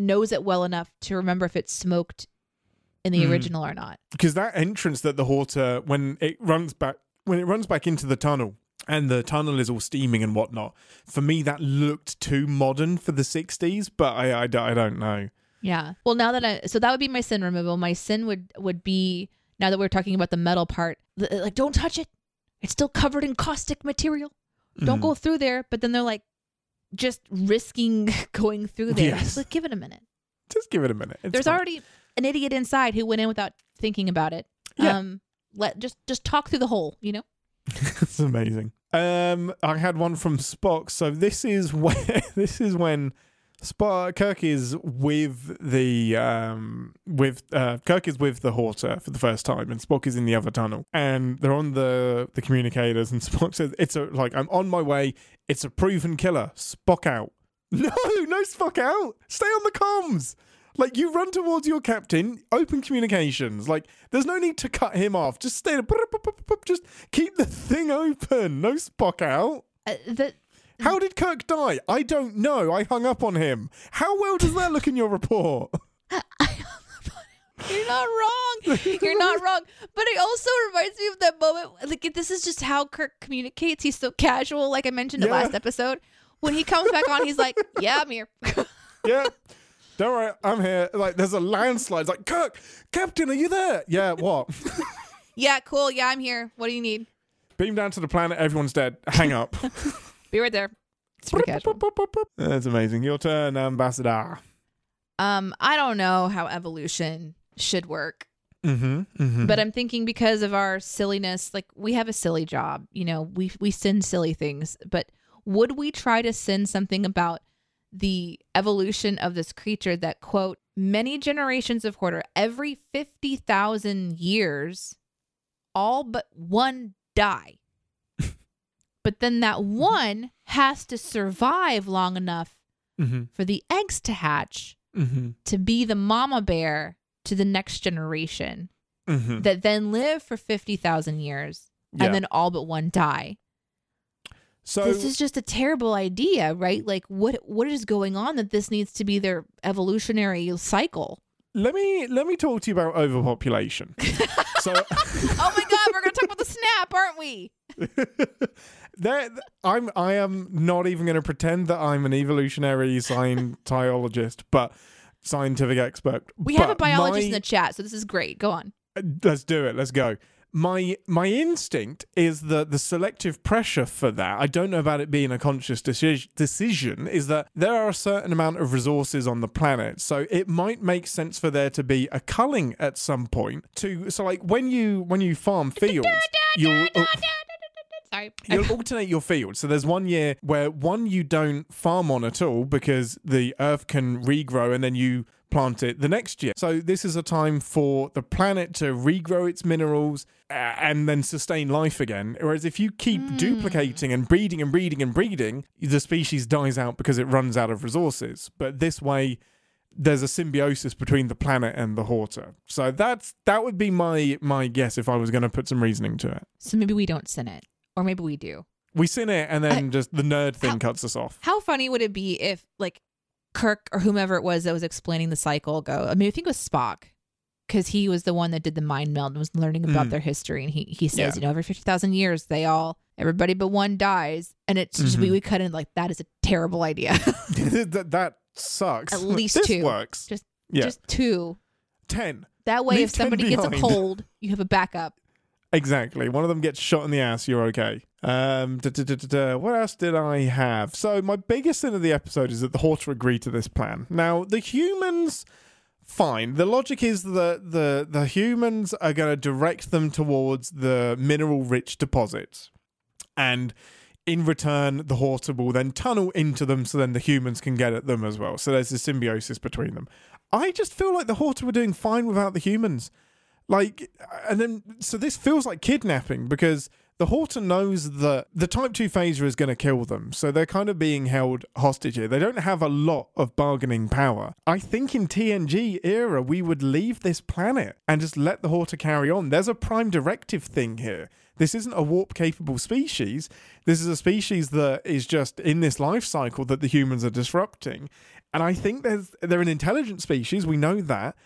knows it well enough to remember if it's smoked in the Mm. original or not. because that entrance that the Horta when it runs back when it runs back into the tunnel and the tunnel is all steaming and whatnot. For me, that looked too modern for the sixties, but I, I, don't- I don't know. Yeah. Well, now that I so that would be my sin removal. My sin would would be now that we're talking about the metal part, like don't touch it. It's still covered in caustic material. Don't Mhm. go through there. But then they're like just risking going through there. Yes. Like, give it a minute. just give it a minute. It's There's already an idiot inside who went in without thinking about it. Yeah. Um, let just just talk through the hole. You know. it's amazing. Um, I had one from Spock. So this is where this is when Spock Kirk is with the um with uh Kirk is with the Horta for the first time, and Spock is in the other tunnel, and they're on the the communicators, and Spock says, "It's a like I'm on my way. It's a proven killer. Spock out." No, no Spock out. Stay on the comms. Like you run towards your captain, open communications. Like there's no need to cut him off. Just stay. Just keep the thing open. No Spock out. Uh, the How did Kirk die? I don't know. I hung up on him. How well does that look in your report? You're not wrong. You're not wrong. But it also reminds me of that moment. Like this is just how Kirk communicates. He's so casual, like I mentioned in the last episode. When he comes back on, he's like, "Yeah, I'm here." yeah. Don't worry, I'm here. Like, there's a landslide. It's like, Kirk, Captain, are you there? Yeah, what? yeah, cool. Yeah, I'm here. What do you need? Beam down to the planet, everyone's dead. Hang up. Be right there. It's pretty casual. That's amazing. Your turn, Ambassador. Um, I don't know how evolution should work. Mm-hmm. mm-hmm. But I'm thinking because of our silliness, like we have a silly job, you know, we we send silly things, but would we try to send something about the evolution of this creature that quote many generations of Horta every 50,000 years all but one die. But then that one has to survive long enough mm-hmm. for the eggs to hatch Mm-hmm. to be the mama bear to the next generation Mm-hmm. that then live for 50,000 years Yeah. and then all but one die. So this is just a terrible idea, right? Like what what is going on that this needs to be their evolutionary cycle? let me let me talk to you about overpopulation. so oh my god, we're going to talk about the snap, aren't we? there I'm I am not even going to pretend that I'm an evolutionary scientologist, but scientific expert. We have a biologist my- in the chat, so this is great. Go on. Uh, let's do it let's go my my instinct is that the selective pressure for that i don't know about it being a conscious deci- decision is that there are a certain amount of resources on the planet so it might make sense for there to be a culling at some point to so like when you when you farm fields you'll oh, Sorry. You'll alternate your fields. So there's one year where one you don't farm on at all because the earth can regrow and then you plant it the next year. So this is a time for the planet to regrow its minerals uh, and then sustain life again. Whereas if you keep duplicating and breeding and breeding and breeding, the species dies out because it runs out of resources. But this way there's a symbiosis between the planet and the Horta. So that's that would be my my guess if I was going to put some reasoning to it. So maybe we don't sin it. Or maybe we do. We sin it, and then just the nerd thing How- cuts us off. How funny would it be if like Kirk or whomever it was that was explaining the cycle go? I mean, I think it was Spock because he was the one that did the mind meld and was learning about Mm. their history. And he he says, Yeah. you know, every fifty thousand years they all everybody but one dies, and it's just we Mhm. we cut in like that is a terrible idea. that, that sucks. At least this two. works. Just- yeah, Just two. ten That way, Leave if somebody gets a cold, you have a backup. Exactly. One of them gets shot in the ass. You're okay. Um, da, da, da, what else did I have? So my biggest sin of the episode is that the Horta agreed to this plan. Now the humans. Fine. The logic is that the the humans are going to direct them towards the mineral rich deposits, and in return, the Horta will then tunnel into them, so then the humans can get at them as well. So there's a symbiosis between them. I just feel like the Horta were doing fine without the humans. Like, and then, so this feels like kidnapping because the Horta knows that the Type 2 phaser is going to kill them. So they're kind of being held hostage here. They don't have a lot of bargaining power. I think in TNG era, we would leave this planet and just let the Horta carry on. There's a prime directive thing here. This isn't a warp capable species. This is a species that is just in this life cycle that the humans are disrupting. And I think there's they're an intelligent species. We know that.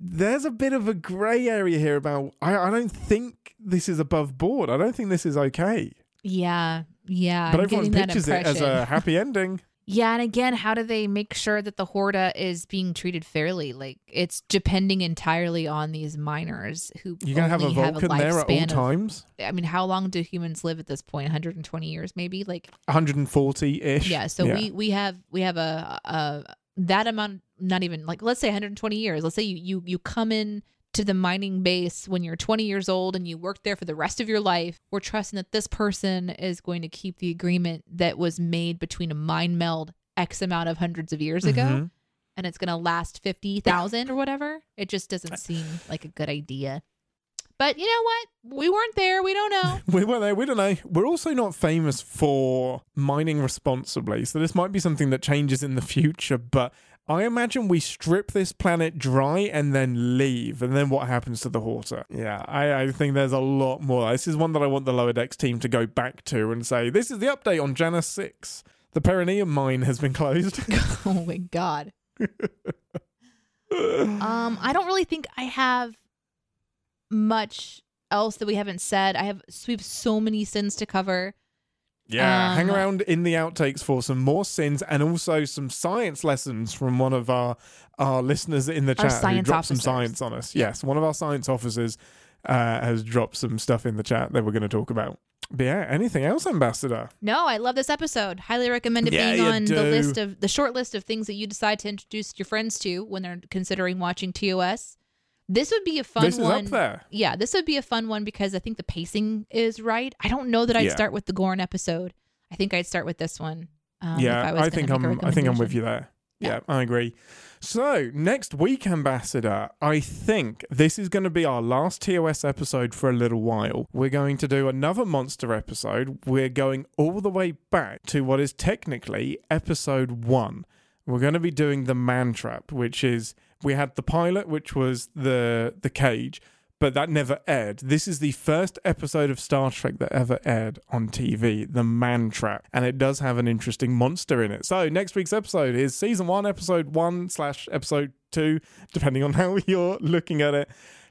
There's a bit of a grey area here about. I, I don't think this is above board. I don't think this is okay. Yeah, yeah. but I'm everyone that it as a happy ending. Yeah, and again, how do they make sure that the Horta is being treated fairly? Like it's depending entirely on these miners who You're gonna have a Vulcan a there at all of- times. I mean, how long do humans live at this point? 120 years, maybe. Like 140 ish. yeah. So we we have we have a, a that amount not even like let's say 120 years. Let's say you you you come in to the mining base when you're 20 years old and you work there for the rest of your life. We're trusting that this person is going to keep the agreement that was made between a mine meld X amount of hundreds of years ago. Mhm. And it's going to last 50,000 or whatever. It just doesn't seem like a good idea. But you know what? We weren't there. We don't know. We weren't there. We don't know. We're also not famous for mining responsibly, so this might be something that changes in the future. But I imagine we strip this planet dry and then leave, and then what happens to the water? Yeah, I, I think there's a lot more. This is one that I want the lower decks team to go back to and say, "This is the update on Janus Six. The Perineum mine has been closed." oh my God. Um, I don't really think I have much else that we haven't said. I have we have so many sins to cover. Yeah, hang Um, around in the outtakes for some more sins and also some science lessons from one of our our listeners in the chat who dropped some science on us. Yes, one of our science officers uh, has dropped some stuff in the chat that we're going to talk about. But yeah, anything else, Ambassador? No, I love this episode. Highly recommend it Yeah, being on the list of the short list of things that you decide to introduce your friends to when they're considering watching TOS. This would be a fun this is one. up there. Yeah, this would be a fun one because I think the pacing is right. I don't know that I'd Yeah. start with the Gorn episode. I think I'd start with this one. Um, if yeah, I, was I think I'm. I think I'm with you there. Yeah. Yeah. I agree. So next week, Ambassador, I think this is going to be our last TOS episode for a little while. We're going to do another monster episode. We're going all the way back to what is technically episode one. We're going to be doing the man trap, which is we had the pilot, which was the the cage, but that never aired. This is the first episode of Star Trek that ever aired on TV, The Man Trap, and it does have an interesting monster in it. So next week's episode is season one, episode one slash episode two, depending on how you're looking at it.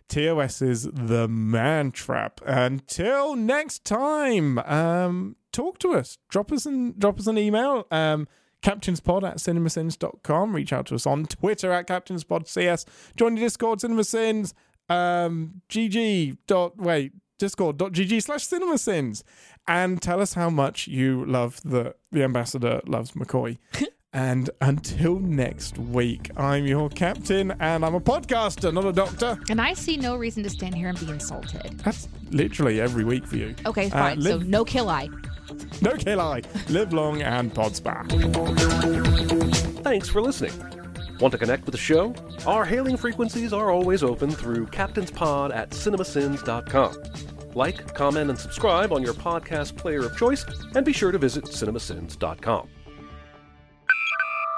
TOS is The Man Trap. Until next time, um, talk to us. Drop us an drop us an email. Um, CaptainsPod at cinemasins.com. Reach out to us on Twitter at CaptainsPodCS. Join the Discord, CinemaSins. Um, GG dot wait discord.gg slash cinemasins and tell us how much you love the the ambassador loves McCoy. and until next week, I'm your captain and I'm a podcaster, not a doctor. And I see no reason to stand here and be insulted. That's literally every week for you. Okay, Uh, fine. so no kill I. No kill I. Live long and Podsper. Thanks for listening. Want to connect with the show? Our hailing frequencies are always open through captainspod at cinemasins.com. Like, comment, and subscribe on your podcast player of choice, and be sure to visit cinemasins.com.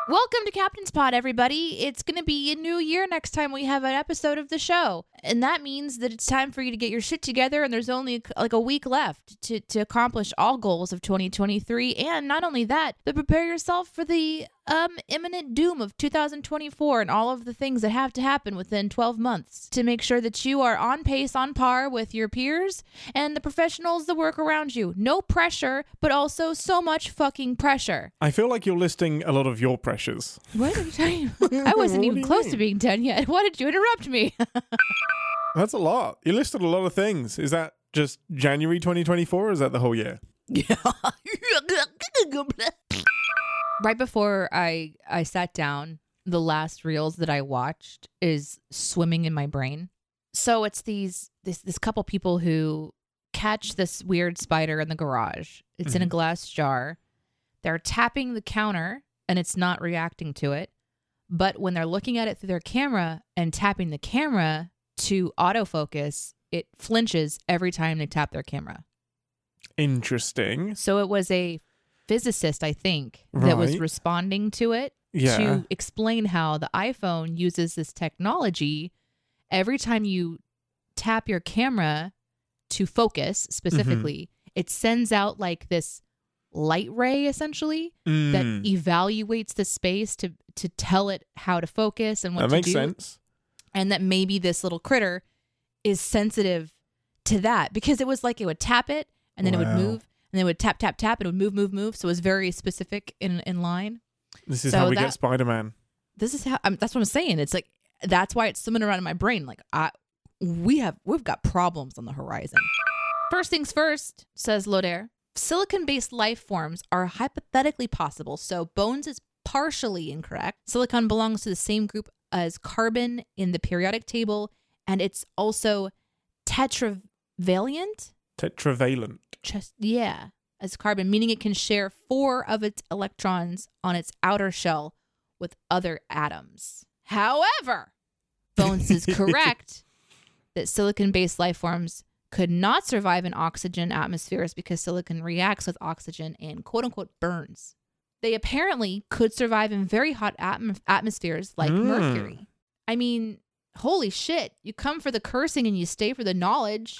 Welcome to Captain's Pod, everybody. It's going to be a new year next time we have an episode of the show. And that means that it's time for you to get your shit together, and there's only like a week left to, to accomplish all goals of 2023. And not only that, but prepare yourself for the um imminent doom of 2024 and all of the things that have to happen within 12 months to make sure that you are on pace, on par with your peers and the professionals that work around you. No pressure, but also so much fucking pressure. I feel like you're listing a lot of your pressures. What are you talking I wasn't even close mean? to being done yet. Why did you interrupt me? That's a lot. You listed a lot of things. Is that just January 2024 or is that the whole year? Right before I I sat down, the last reels that I watched is swimming in my brain. So it's these this this couple people who catch this weird spider in the garage. It's in a mm-hmm. glass jar. They're tapping the counter and it's not reacting to it. But when they're looking at it through their camera and tapping the camera to autofocus, it flinches every time they tap their camera. Interesting. So it was a physicist, I think, that was responding to it Yeah. to explain how the iPhone uses this technology. Every time you tap your camera to focus specifically, it sends out like this light ray essentially that Mm, evaluates the space to to tell it how to focus and what that to makes do sense. and that maybe this little critter is sensitive to that because it was like it would tap it and then it would move and they would tap tap tap and it would move move move so it was very specific in in line This is So how we that- get Spider Man. this is how um, that's what i'm saying it's like that's why it's swimming around in my brain like i we have we've got problems on the horizon first things first says lodair silicon based life forms are hypothetically possible so bones is partially incorrect. Silicon belongs to the same group as carbon in the periodic table, and it's also tetravalent. Tetravalent. Just yeah, as carbon, meaning it can share four of its electrons on its outer shell with other atoms. However, Bones is correct that silicon-based life forms could not survive in oxygen atmospheres because silicon reacts with oxygen and quote unquote burns. They apparently could survive in very hot atm- atmospheres like Mm. mercury. I mean, holy shit, you come for the cursing and you stay for the knowledge.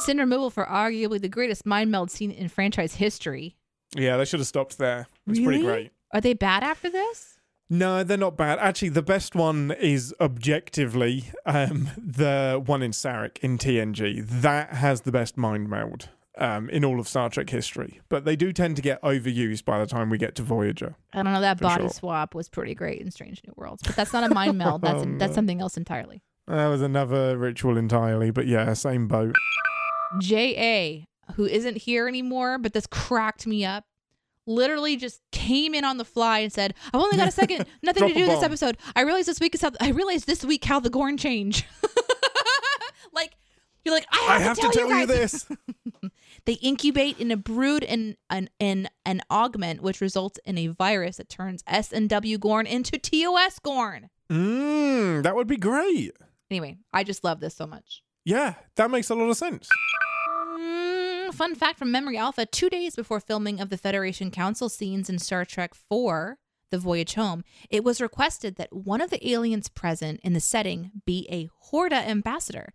Sin removal for arguably the greatest mind meld scene in franchise history. Yeah, they should have stopped there. It's pretty great. Are they bad after this? No, they're not bad. Actually, the best one is objectively um, the one in Sarek in TNG. That has the best mind meld um, in all of Star Trek history. But they do tend to get overused by the time we get to Voyager. I don't know. That body sure. swap was pretty great in Strange New Worlds, but that's not a mind meld. That's Oh, no. that's something else entirely. That was another ritual entirely, but yeah, same boat. J.A., who isn't here anymore, but this cracked me up, literally just came in on the fly and said, I've only got a second, nothing to do this episode. I realized this week is how I realized this week how the Gorn change. like you're like, I have, I have to tell, you, guys. this. They incubate in a brood and an an an augment, which results in a virus that turns S and W Gorn into TOS Gorn. Mmm, that would be great. Anyway, I just love this so much. Yeah, that makes a lot of sense. Mm, fun fact from Memory Alpha two days before filming of the Federation Council scenes in Star Trek IV, The Voyage Home, it was requested that one of the aliens present in the setting be a Horta ambassador.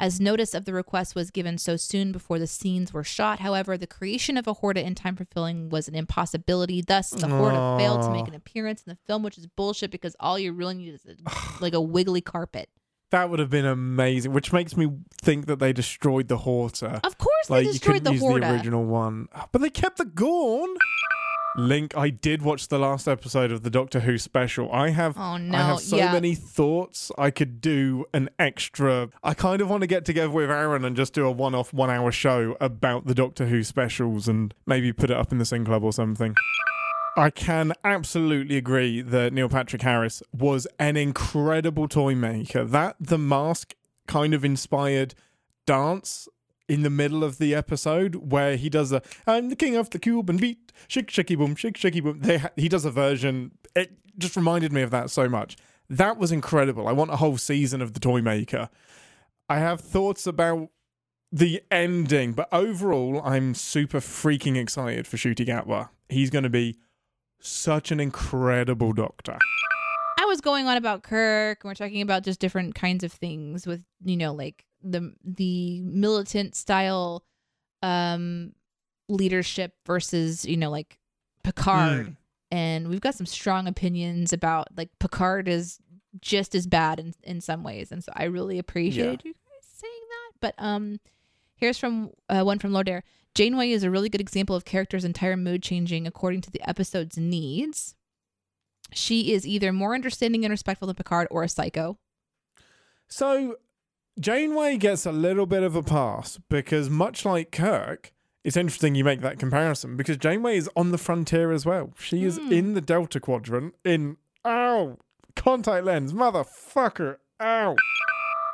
As notice of the request was given so soon before the scenes were shot, however, the creation of a Horta in time for filming was an impossibility. Thus, the Horta failed to make an appearance in the film, which is bullshit because all you really need is a, like a wiggly carpet. That would have been amazing, which makes me think that they destroyed the Horta. Of course, like they destroyed the use Horta. the original one, but they kept the Gorn. Link, I did watch the last episode of the Doctor Who special. I have, Oh, I have so yeah. many thoughts. I could do an extra. I kind of want to get together with Aaron and just do a one-off, one-hour show about the Doctor Who specials and maybe put it up in the Sinclub or something. I can absolutely agree that Neil Patrick Harris was an incredible toy maker. That the mask kind of inspired dance in the middle of the episode where he does a I'm the king of the cube and beat shake shaky boom shake shaky boom. They he does a version. It just reminded me of that so much. That was incredible. I want a whole season of the toy maker. I have thoughts about the ending, but overall, I'm super freaking excited for Ncuti Gatwa. He's going to be such an incredible doctor. I was going on about Kirk, and we're talking about just different kinds of things with you know like the the militant style um leadership versus you know like Picard, Mm. and we've got some strong opinions about like Picard is just as bad in in some ways, and so I really appreciate you guys saying that. But um, here's from uh, one from Lord Air. Janeway is a really good example of character's entire mood changing according to the episode's needs. She is either more understanding and respectful than Picard or a psycho. So Janeway gets a little bit of a pass because, much like Kirk, it's interesting you make that comparison because Janeway is on the frontier as well. She is Hmm. in the Delta Quadrant in, ow, contact lens, motherfucker, ow.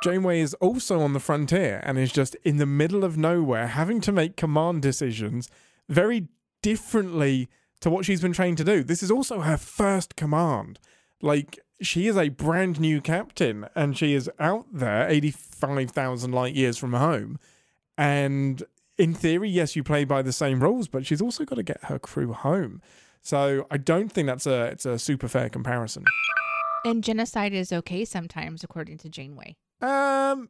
Janeway is also on the frontier and is just in the middle of nowhere having to make command decisions very differently to what she's been trained to do. This is also her first command. Like, she is a brand new captain and she is out there 85,000 light years from home. And in theory, yes, you play by the same rules, but she's also got to get her crew home. So I don't think that's a it's a super fair comparison. And genocide is okay sometimes, according to Janeway. Um,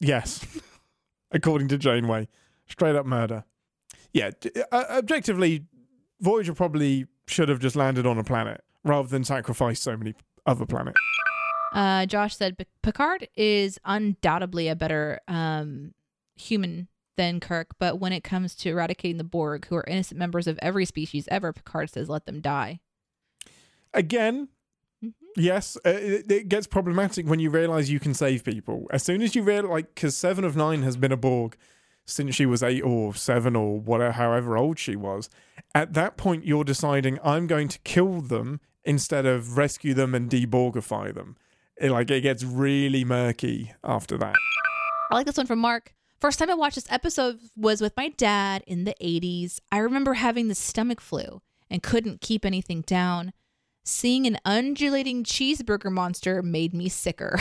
yes, according to Janeway, straight up murder. Yeah, uh, objectively, Voyager probably should have just landed on a planet rather than sacrifice so many other planets. Uh, Josh said Picard is undoubtedly a better um, human than Kirk, but when it comes to eradicating the Borg, who are innocent members of every species ever, Picard says let them die. Again. Yes, uh, it, it gets problematic when you realize you can save people. As soon as you realize, like, because Seven of Nine has been a Borg since she was eight or seven or whatever, however old she was. At that point, you're deciding I'm going to kill them instead of rescue them and deborgify them. It, like it gets really murky after that. I like this one from Mark. First time I watched this episode was with my dad in the 80s. I remember having the stomach flu and couldn't keep anything down. Seeing an undulating cheeseburger monster made me sicker.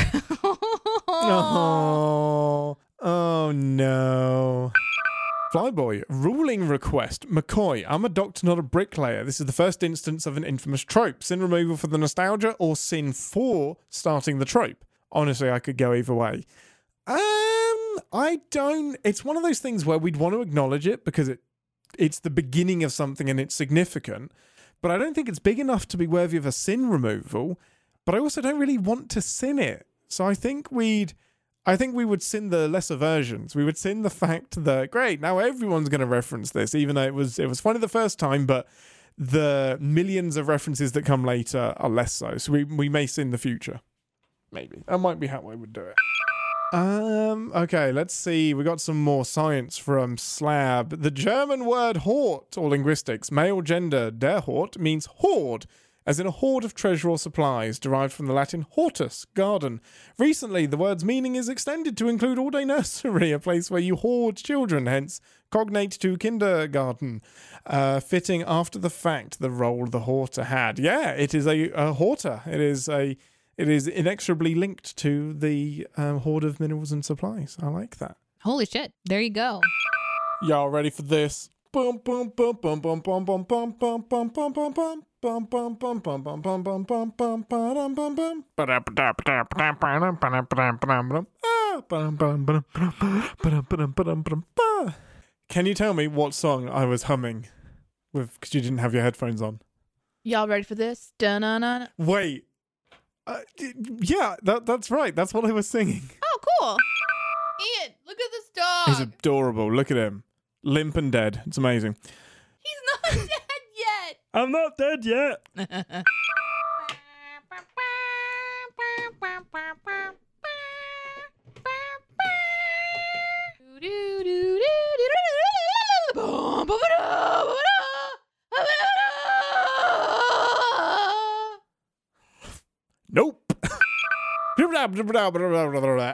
Oh, oh no. Flyboy, ruling request. McCoy, I'm a doctor, not a bricklayer. This is the first instance of an infamous trope. Sin removal for the nostalgia or sin for starting the trope? Honestly, I could go either way. Um, I don't. It's one of those things where we'd want to acknowledge it because it it's the beginning of something and it's significant. But I don't think it's big enough to be worthy of a sin removal. But I also don't really want to sin it. So I think we'd I think we would sin the lesser versions. We would sin the fact that great, now everyone's going to reference this, even though it was it was funny the first time, but the millions of references that come later are less so. So we we may sin the future. Maybe that might be how I would do it. Um. Okay. Let's see. We got some more science from Slab. The German word "hort" or linguistics, male gender "der Hort" means hoard as in a hoard of treasure or supplies, derived from the Latin hortus, garden. Recently, the word's meaning is extended to include all day nursery, a place where you hoard children, hence cognate to kindergarten, uh, fitting after the fact the role the Horta had. Yeah, it is a, a Horta. It is a. It is inexorably linked to the um, hoard of minerals and supplies. I like that. Holy shit. There you go. Y'all ready for this? Boom, boom, boom, boom, boom, boom, boom, boom, boom, boom, boom, boom, boom. Bum bum bum bum bum bum bum bum bum bum bum bum Can you tell me what song I was humming with because you didn't have your headphones on? Y'all ready for this? Dun-dun-dun. Wait. Uh, yeah, that that's right. That's what I was singing. Oh, cool. Ian, look at this dog. He's adorable. Look at him. Limp and dead. It's amazing. He's not dead yet. I'm not dead yet. Nope.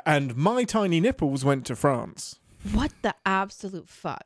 and my tiny nipples went to France. What the absolute fuck?